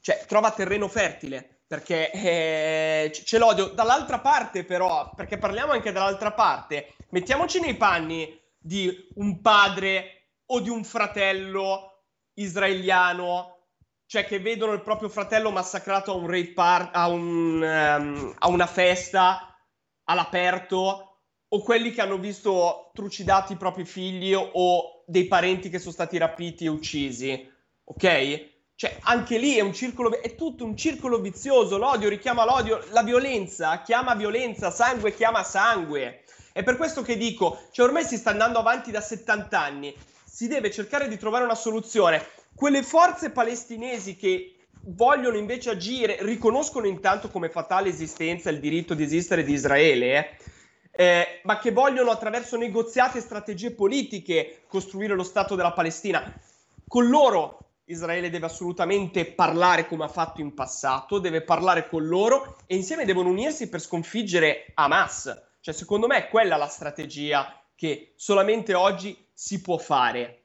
cioè trova terreno fertile perché eh, c'è l'odio. Dall'altra parte però, perché parliamo anche dall'altra parte, mettiamoci nei panni di un padre o di un fratello israeliano cioè che vedono il proprio fratello massacrato a un rave part, a, un, um, a una festa all'aperto, o quelli che hanno visto trucidati i propri figli o dei parenti che sono stati rapiti e uccisi, ok? Cioè, anche lì è un circolo, è tutto un circolo vizioso, l'odio richiama l'odio, la violenza chiama violenza, sangue chiama sangue. È per questo che dico, cioè ormai si sta andando avanti da 70 anni, si deve cercare di trovare una soluzione quelle forze palestinesi che vogliono invece agire, riconoscono intanto come fatale esistenza il diritto di esistere di Israele, eh, ma che vogliono attraverso negoziati e strategie politiche costruire lo Stato della Palestina. Con loro Israele deve assolutamente parlare come ha fatto in passato, deve parlare con loro e insieme devono unirsi per sconfiggere Hamas. Cioè, secondo me è quella la strategia che solamente oggi si può fare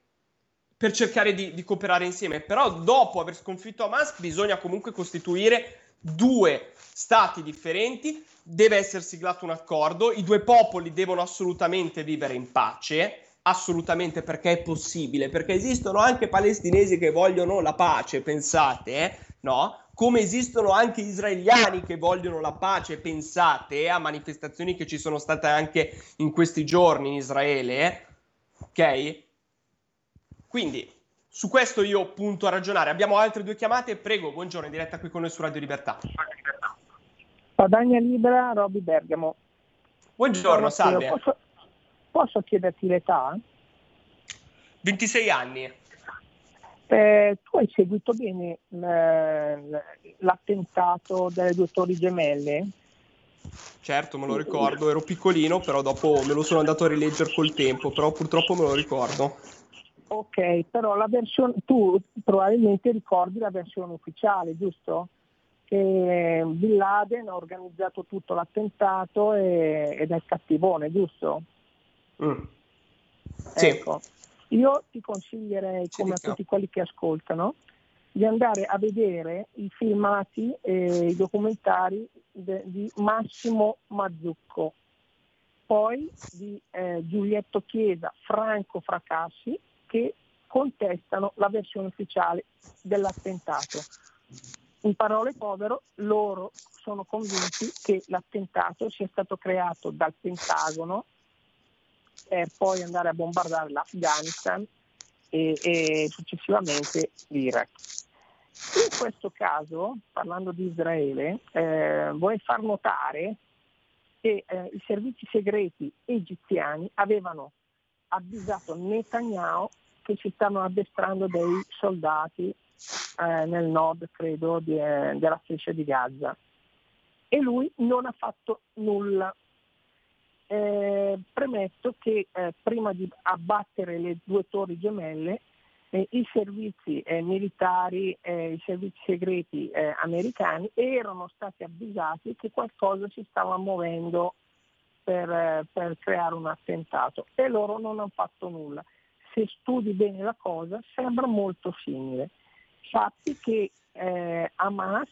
per cercare di, di cooperare insieme. Però dopo aver sconfitto Hamas bisogna comunque costituire due stati differenti, deve essere siglato un accordo, i due popoli devono assolutamente vivere in pace, assolutamente perché è possibile, perché esistono anche palestinesi che vogliono la pace, pensate, eh? no? Come esistono anche israeliani che vogliono la pace, pensate eh? a manifestazioni che ci sono state anche in questi giorni in Israele, eh? ok? Quindi su questo io punto a ragionare. Abbiamo altre due chiamate. Prego, buongiorno, in diretta qui con noi su Radio Libertà. Padania Libera, Roby Bergamo. Buongiorno, salve. Posso, posso chiederti l'età? 26 anni. Eh, tu hai seguito bene l'attentato delle due torri gemelle? Certo, me lo ricordo, ero piccolino, però dopo me lo sono andato a rileggere col tempo, però purtroppo me lo ricordo. Ok, però la versione, tu probabilmente ricordi la versione ufficiale, giusto? Che Bin Laden ha organizzato tutto l'attentato e, ed è il cattivone, giusto? Mm. Sì. Ecco, io ti consiglierei, come a tutti quelli che ascoltano, di andare a vedere i filmati e i documentari de, di Massimo Mazzucco, poi di eh, Giulietto Chiesa, Franco Fracassi, che contestano la versione ufficiale dell'attentato. In parole povero, loro sono convinti che l'attentato sia stato creato dal Pentagono per poi andare a bombardare l'Afghanistan e, e successivamente l'Iraq. In questo caso, parlando di Israele, eh, vorrei far notare che eh, i servizi segreti egiziani avevano avvisato Netanyahu che si stanno addestrando dei soldati eh, nel nord, credo, di, eh, della striscia di Gaza. E lui non ha fatto nulla. Eh, premetto che eh, prima di abbattere le due torri gemelle, eh, i servizi eh, militari, i servizi segreti americani erano stati avvisati che qualcosa si stava muovendo per, per creare un attentato e loro non hanno fatto nulla se studi bene la cosa, sembra molto simile. Sappi che eh, Hamas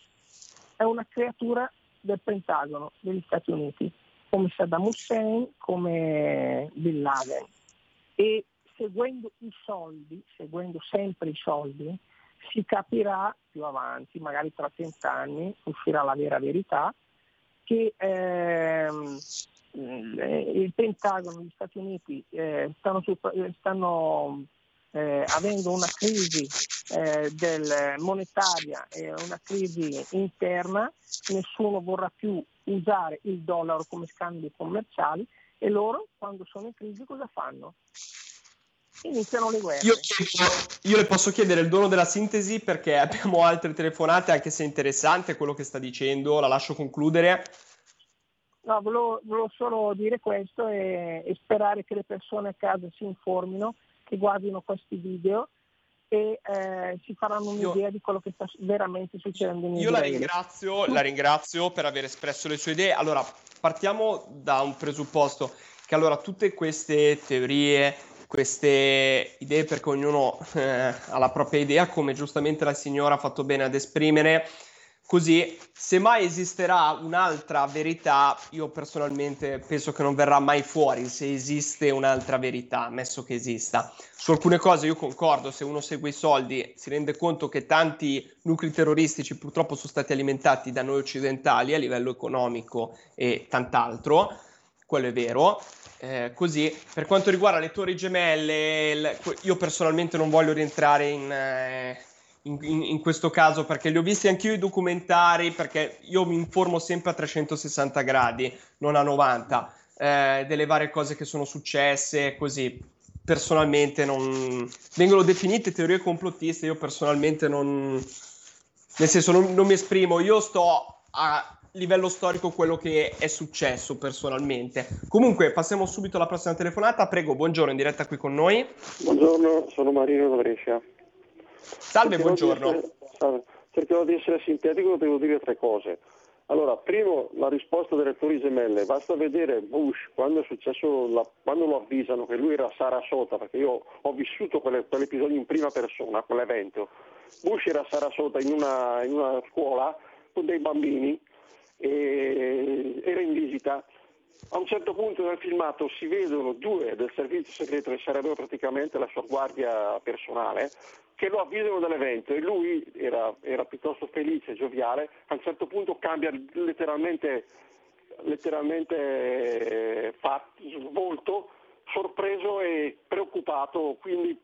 è una creatura del Pentagono degli Stati Uniti, come Saddam Hussein, come Bin Laden. E seguendo i soldi, seguendo sempre i soldi, si capirà più avanti, magari tra 30 anni, uscirà la vera verità, che ehm, eh, il Pentagono, gli Stati Uniti eh, stanno, eh, stanno eh, avendo una crisi eh, del, monetaria e una crisi interna, nessuno vorrà più usare il dollaro come scambi commerciali e loro quando sono in crisi cosa fanno? Iniziano le guerre. Io, io le posso chiedere il dono della sintesi perché abbiamo altre telefonate, anche se è interessante quello che sta dicendo, la lascio concludere. No, volevo, volevo, solo dire questo e, e, sperare che le persone a casa si informino, che guardino questi video e eh, si faranno un'idea io, di quello che sta veramente succedendo in Io la ringrazio, la ringrazio per aver espresso le sue idee. Allora, partiamo da un presupposto che allora tutte queste teorie, queste idee, perché ognuno eh, ha la propria idea, come giustamente la signora ha fatto bene ad esprimere, Così, se mai esisterà un'altra verità, io personalmente penso che non verrà mai fuori se esiste un'altra verità, ammesso che esista. Su alcune cose io concordo, se uno segue i soldi si rende conto che tanti nuclei terroristici purtroppo sono stati alimentati da noi occidentali a livello economico e tant'altro, quello è vero. Eh, così, per quanto riguarda le torri gemelle, il, io personalmente non voglio rientrare in... Eh, in, in, in, questo caso perché li ho visti anch'io i documentari perché io mi informo sempre a 360 gradi, non a 90, eh, delle varie cose che sono successe così. Personalmente non vengono definite teorie complottiste, io personalmente non, nel senso non, non mi esprimo, io sto a livello storico quello che è successo personalmente. Comunque, passiamo subito alla prossima telefonata. Prego, buongiorno, in diretta qui con noi. Buongiorno, sono Marino da Brescia. Salve, Cercherò buongiorno. Di essere. Cercherò di essere sintetico, devo dire tre cose. Allora, primo, la risposta delle Torri Gemelle. Basta vedere Bush quando è successo, la- quando lo avvisano che lui era a Sarasota, perché io ho vissuto quelle- quell'episodio in prima persona, quell'evento. Bush era a Sarasota in una, in una scuola con dei bambini e era in visita. A un certo punto nel filmato si vedono due del servizio segreto che sarebbero praticamente la sua guardia personale che lo avvisano dell'evento e lui era, era piuttosto felice, gioviale, a un certo punto cambia letteralmente, letteralmente eh, fatto, volto, sorpreso e preoccupato, quindi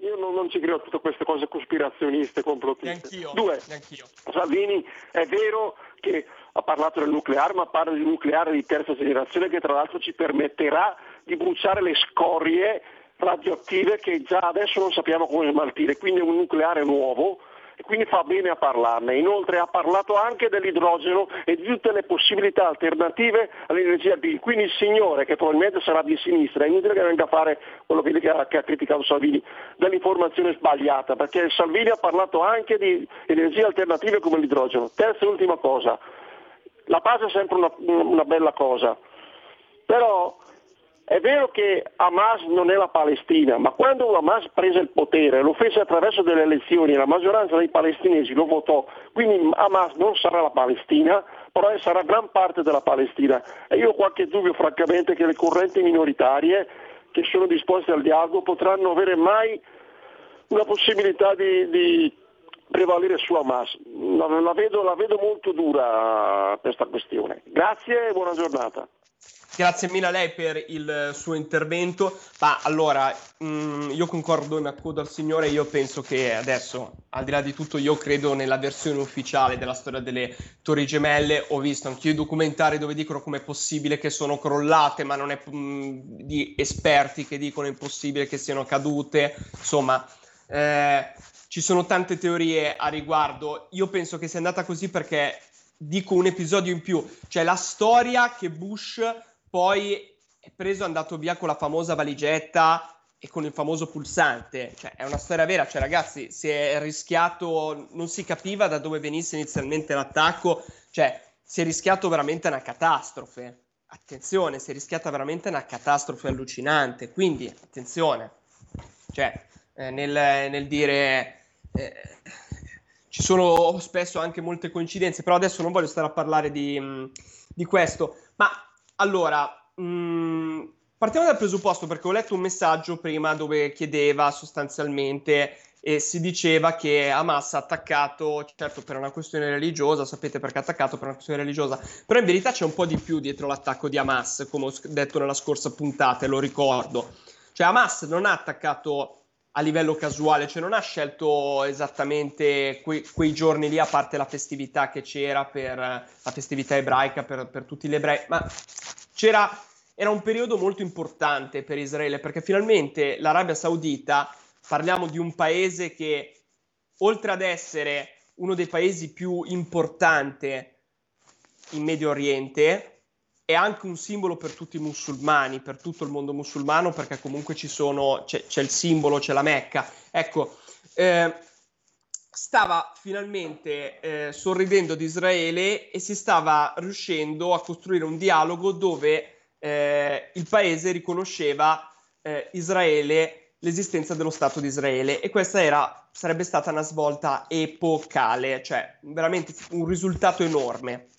io non, non ci credo a tutte queste cose cospirazioniste, complottiste. Neanch'io, Due, neanch'io. Salvini è vero che ha parlato del nucleare, ma parla di nucleare di terza generazione che tra l'altro ci permetterà di bruciare le scorie radioattive che già adesso non sappiamo come smaltire, quindi è un nucleare nuovo e quindi fa bene a parlarne. Inoltre ha parlato anche dell'idrogeno e di tutte le possibilità alternative all'energia B. Quindi il signore, che probabilmente sarà di sinistra, è inutile che venga a fare quello che, ha, che ha criticato Salvini, dell'informazione sbagliata, perché Salvini ha parlato anche di energie alternative come l'idrogeno. Terza e ultima cosa, la pace è sempre una, una bella cosa, però è vero che Hamas non è la Palestina, ma quando Hamas prese il potere lo fece attraverso delle elezioni e la maggioranza dei palestinesi lo votò, quindi Hamas non sarà la Palestina, però sarà gran parte della Palestina. E io ho qualche dubbio francamente che le correnti minoritarie che sono disposte al dialogo potranno avere mai una possibilità di, di prevalere su Hamas. La, la vedo, la vedo molto dura questa questione. Grazie e buona giornata. Grazie mille a lei per il suo intervento. Ma allora, mh, io concordo mi accodo al signore. Io penso che adesso, al di là di tutto, io credo nella versione ufficiale della storia delle Torri Gemelle. Ho visto anch'io i documentari dove dicono com'è possibile che sono crollate, ma non è mh, di esperti che dicono è impossibile che siano cadute. Insomma, eh, ci sono tante teorie a riguardo. Io penso che sia andata così perché dico un episodio in più, cioè la storia che Bush poi è preso è andato via con la famosa valigetta e con il famoso pulsante, cioè è una storia vera, cioè ragazzi si è rischiato, non si capiva da dove venisse inizialmente l'attacco, cioè si è rischiato veramente una catastrofe, attenzione, si è rischiata veramente una catastrofe allucinante, quindi attenzione, cioè eh, nel, nel, dire... Eh, ci sono spesso anche molte coincidenze, però adesso non voglio stare a parlare di, di questo. Ma allora, mh, partiamo dal presupposto perché ho letto un messaggio prima dove chiedeva sostanzialmente e si diceva che Hamas ha attaccato, certo per una questione religiosa, sapete perché ha attaccato per una questione religiosa, però in verità c'è un po' di più dietro l'attacco di Hamas, come ho detto nella scorsa puntata, e lo ricordo. Cioè Hamas non ha attaccato a livello casuale, cioè non ha scelto esattamente que- quei giorni lì, a parte la festività che c'era per la festività ebraica per, per tutti gli ebrei, ma c'era, era un periodo molto importante per Israele perché finalmente l'Arabia Saudita, parliamo di un paese che oltre ad essere uno dei paesi più importanti in Medio Oriente, è anche un simbolo per tutti i musulmani, per tutto il mondo musulmano, perché comunque ci sono, c'è, c'è il simbolo, c'è la Mecca. Ecco, eh, stava finalmente eh, sorridendo di Israele e si stava riuscendo a costruire un dialogo dove eh, il paese riconosceva eh, Israele, l'esistenza dello Stato di Israele e questa era, sarebbe stata una svolta epocale, cioè veramente un risultato enorme.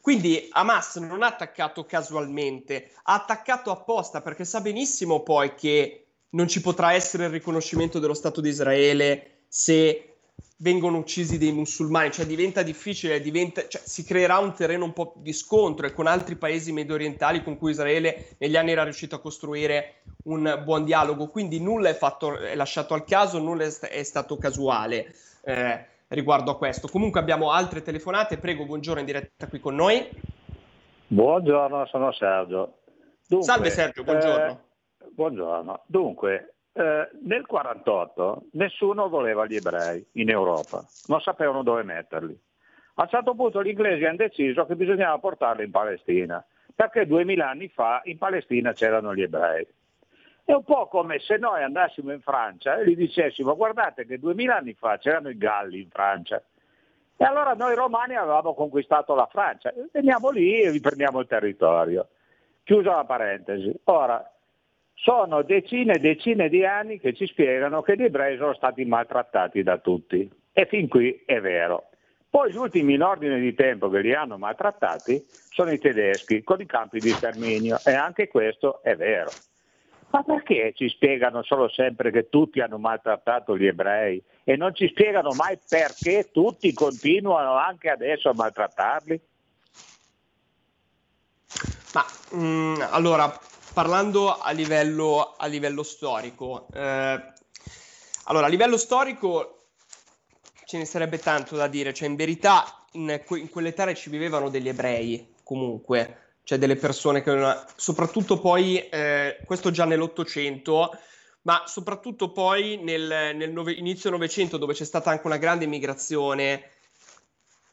Quindi Hamas non ha attaccato casualmente, ha attaccato apposta perché sa benissimo poi che non ci potrà essere il riconoscimento dello Stato di Israele se vengono uccisi dei musulmani, cioè diventa difficile, diventa, cioè, si creerà un terreno un po' di scontro e con altri paesi medio orientali con cui Israele negli anni era riuscito a costruire un buon dialogo, quindi nulla è, fatto, è lasciato al caso, nulla è, è stato casuale. Eh, riguardo a questo. Comunque abbiamo altre telefonate, prego, buongiorno in diretta qui con noi. Buongiorno, sono Sergio. Dunque, Salve Sergio, buongiorno. Eh, buongiorno. Dunque, eh, nel 48 nessuno voleva gli ebrei in Europa, non sapevano dove metterli. A un certo punto gli inglesi hanno deciso che bisognava portarli in Palestina, perché duemila anni fa in Palestina c'erano gli ebrei. È un po' come se noi andassimo in Francia e gli dicessimo guardate che duemila anni fa c'erano i Galli in Francia. E allora noi romani avevamo conquistato la Francia, veniamo lì e vi prendiamo il territorio. Chiusa la parentesi. Ora, sono decine e decine di anni che ci spiegano che gli ebrei sono stati maltrattati da tutti. E fin qui è vero. Poi gli ultimi in ordine di tempo che li hanno maltrattati sono i tedeschi con i campi di sterminio e anche questo è vero. Ma perché ci spiegano solo sempre che tutti hanno maltrattato gli ebrei? E non ci spiegano mai perché tutti continuano anche adesso a maltrattarli? Ma mh, mm, allora, parlando a livello, a livello storico, eh, allora a livello storico ce ne sarebbe tanto da dire, cioè in verità in, que- in quelle terre ci vivevano degli ebrei comunque, cioè delle persone che soprattutto poi, eh, questo già nell'Ottocento, ma soprattutto poi nel, nel nove- inizio Novecento dove c'è stata anche una grande migrazione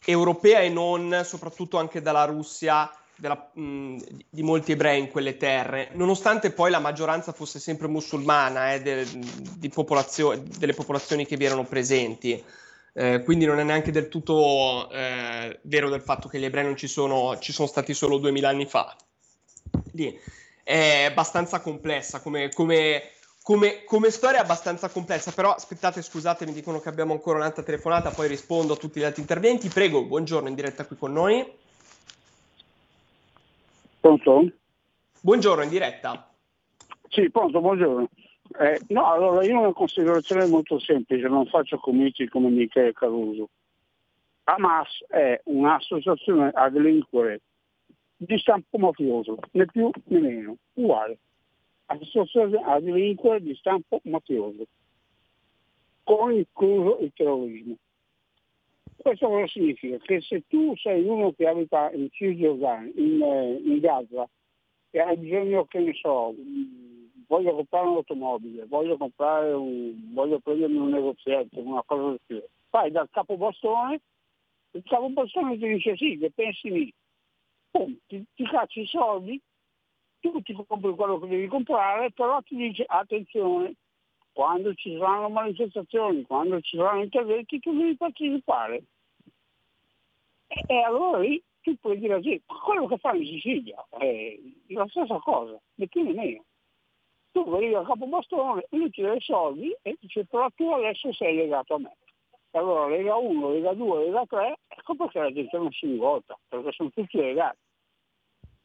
europea e non, soprattutto anche dalla Russia, della, mh, di molti ebrei in quelle terre, nonostante poi la maggioranza fosse sempre musulmana eh, de, popolazio- delle popolazioni che vi erano presenti. Eh, quindi non è neanche del tutto eh, vero del fatto che gli ebrei non ci sono, ci sono stati solo duemila anni fa. Lì. È abbastanza complessa come, come, come, come, storia, abbastanza complessa. Però aspettate, scusate, mi dicono che abbiamo ancora un'altra telefonata, poi rispondo a tutti gli altri interventi. Prego, buongiorno in diretta qui con noi. Pronto? Buongiorno in diretta. Sì, pronto, buongiorno. Eh, no, allora io ho una considerazione molto semplice, non faccio comici come Michele Caruso. Hamas è un'associazione a delinquere di stampo mafioso, né più né meno, uguale. Associazione a delinquere di stampo mafioso, con incluso il terrorismo. Questo cosa significa? Che se tu sei uno che abita in Cisgiordania, in, eh, in Gaza, e hai bisogno, che ne so, voglio comprare un'automobile, voglio comprare un, voglio prendermi un negozietto, una cosa del genere. Vai dal capo bastone, il capo bastone ti dice sì, che pensi lì. Pum, ti, ti cacci i soldi, tu ti compri quello che devi comprare, però ti dice attenzione, quando ci saranno manifestazioni, quando ci saranno interventi, tu devi partecipare. E, e allora lì tu puoi dire sì, quello che fa in Sicilia è la stessa cosa, né più né meno tu vedi a capo bastone, lui ti soldi e dice però tu adesso sei legato a me. Allora Lega 1, Lega 2, Lega 3, ecco perché la gente non si rivolta, perché sono tutti legati.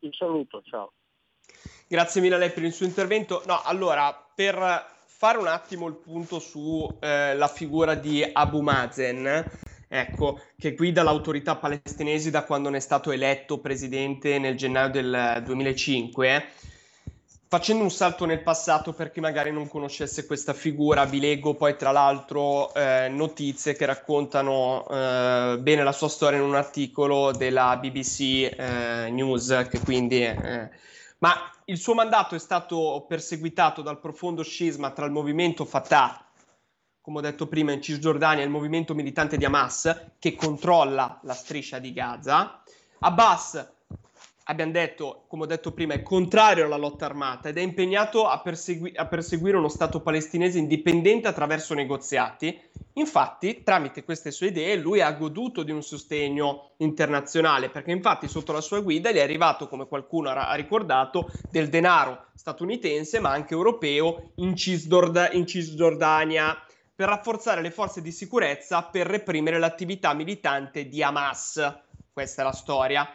Il saluto, ciao. Grazie mille lei per il suo intervento. No, allora, per fare un attimo il punto sulla eh, figura di Abu Mazen, ecco, che guida l'autorità palestinese da quando ne è stato eletto presidente nel gennaio del 2005, facendo un salto nel passato per chi magari non conoscesse questa figura, vi leggo poi tra l'altro eh, notizie che raccontano eh, bene la sua storia in un articolo della BBC eh, News, che quindi... Eh, ma il suo mandato è stato perseguitato dal profondo scisma tra il movimento Fatah, come ho detto prima, in Cisgiordania, e il movimento militante di Hamas, che controlla la striscia di Gaza. Abbas abbiamo detto, come ho detto prima, è contrario alla lotta armata ed è impegnato a, persegui- a, perseguire uno Stato palestinese indipendente attraverso negoziati. Infatti, tramite queste sue idee, lui ha goduto di un sostegno internazionale, perché infatti sotto la sua guida gli è arrivato, come qualcuno ha ricordato, del denaro statunitense, ma anche europeo, in, Cisdord- in Cisgiordania, per rafforzare le forze di sicurezza per reprimere l'attività militante di Hamas. Questa è la storia.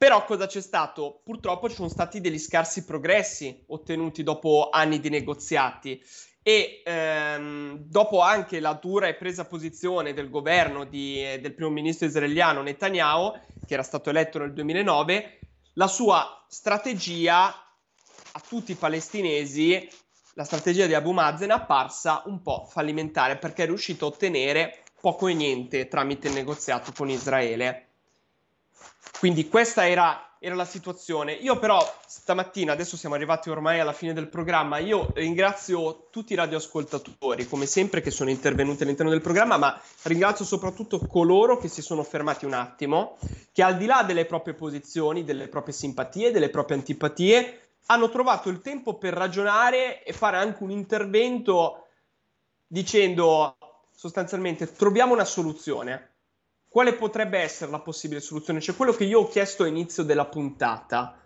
Però cosa c'è stato? Purtroppo ci sono stati degli scarsi progressi ottenuti dopo anni di negoziati e ehm, dopo anche la dura e presa posizione del governo di, del primo ministro israeliano Netanyahu, che era stato eletto nel 2009, la sua strategia a tutti i palestinesi, la strategia di Abu Mazen è apparsa un po' fallimentare perché è riuscito a ottenere poco e niente tramite il negoziato con Israele. Quindi questa era, era, la situazione. Io però stamattina, adesso siamo arrivati ormai alla fine del programma, io ringrazio tutti i radioascoltatori, come sempre, che sono intervenuti all'interno del programma, ma ringrazio soprattutto coloro che si sono fermati un attimo, che al di là delle proprie posizioni, delle proprie simpatie, delle proprie antipatie, hanno trovato il tempo per ragionare e fare anche un intervento dicendo sostanzialmente troviamo una soluzione quale potrebbe essere la possibile soluzione? Cioè quello che io ho chiesto all'inizio della puntata.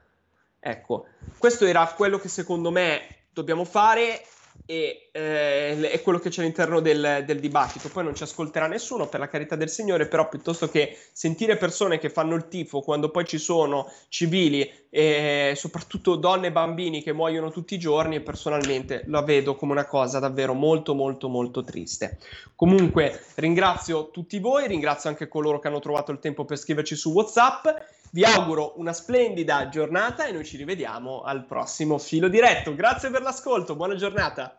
Ecco, questo era quello che secondo me dobbiamo fare e eh, è quello che c'è all'interno del, del, dibattito. Poi non ci ascolterà nessuno, per la carità del Signore, però piuttosto che sentire persone che fanno il tifo quando poi ci sono civili e soprattutto donne e bambini che muoiono tutti i giorni, personalmente la vedo come una cosa davvero molto molto molto triste. Comunque ringrazio tutti voi, ringrazio anche coloro che hanno trovato il tempo per scriverci su WhatsApp. Vi auguro una splendida giornata e noi ci rivediamo al prossimo filo diretto. Grazie per l'ascolto, buona giornata.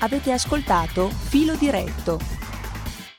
Avete ascoltato Filo diretto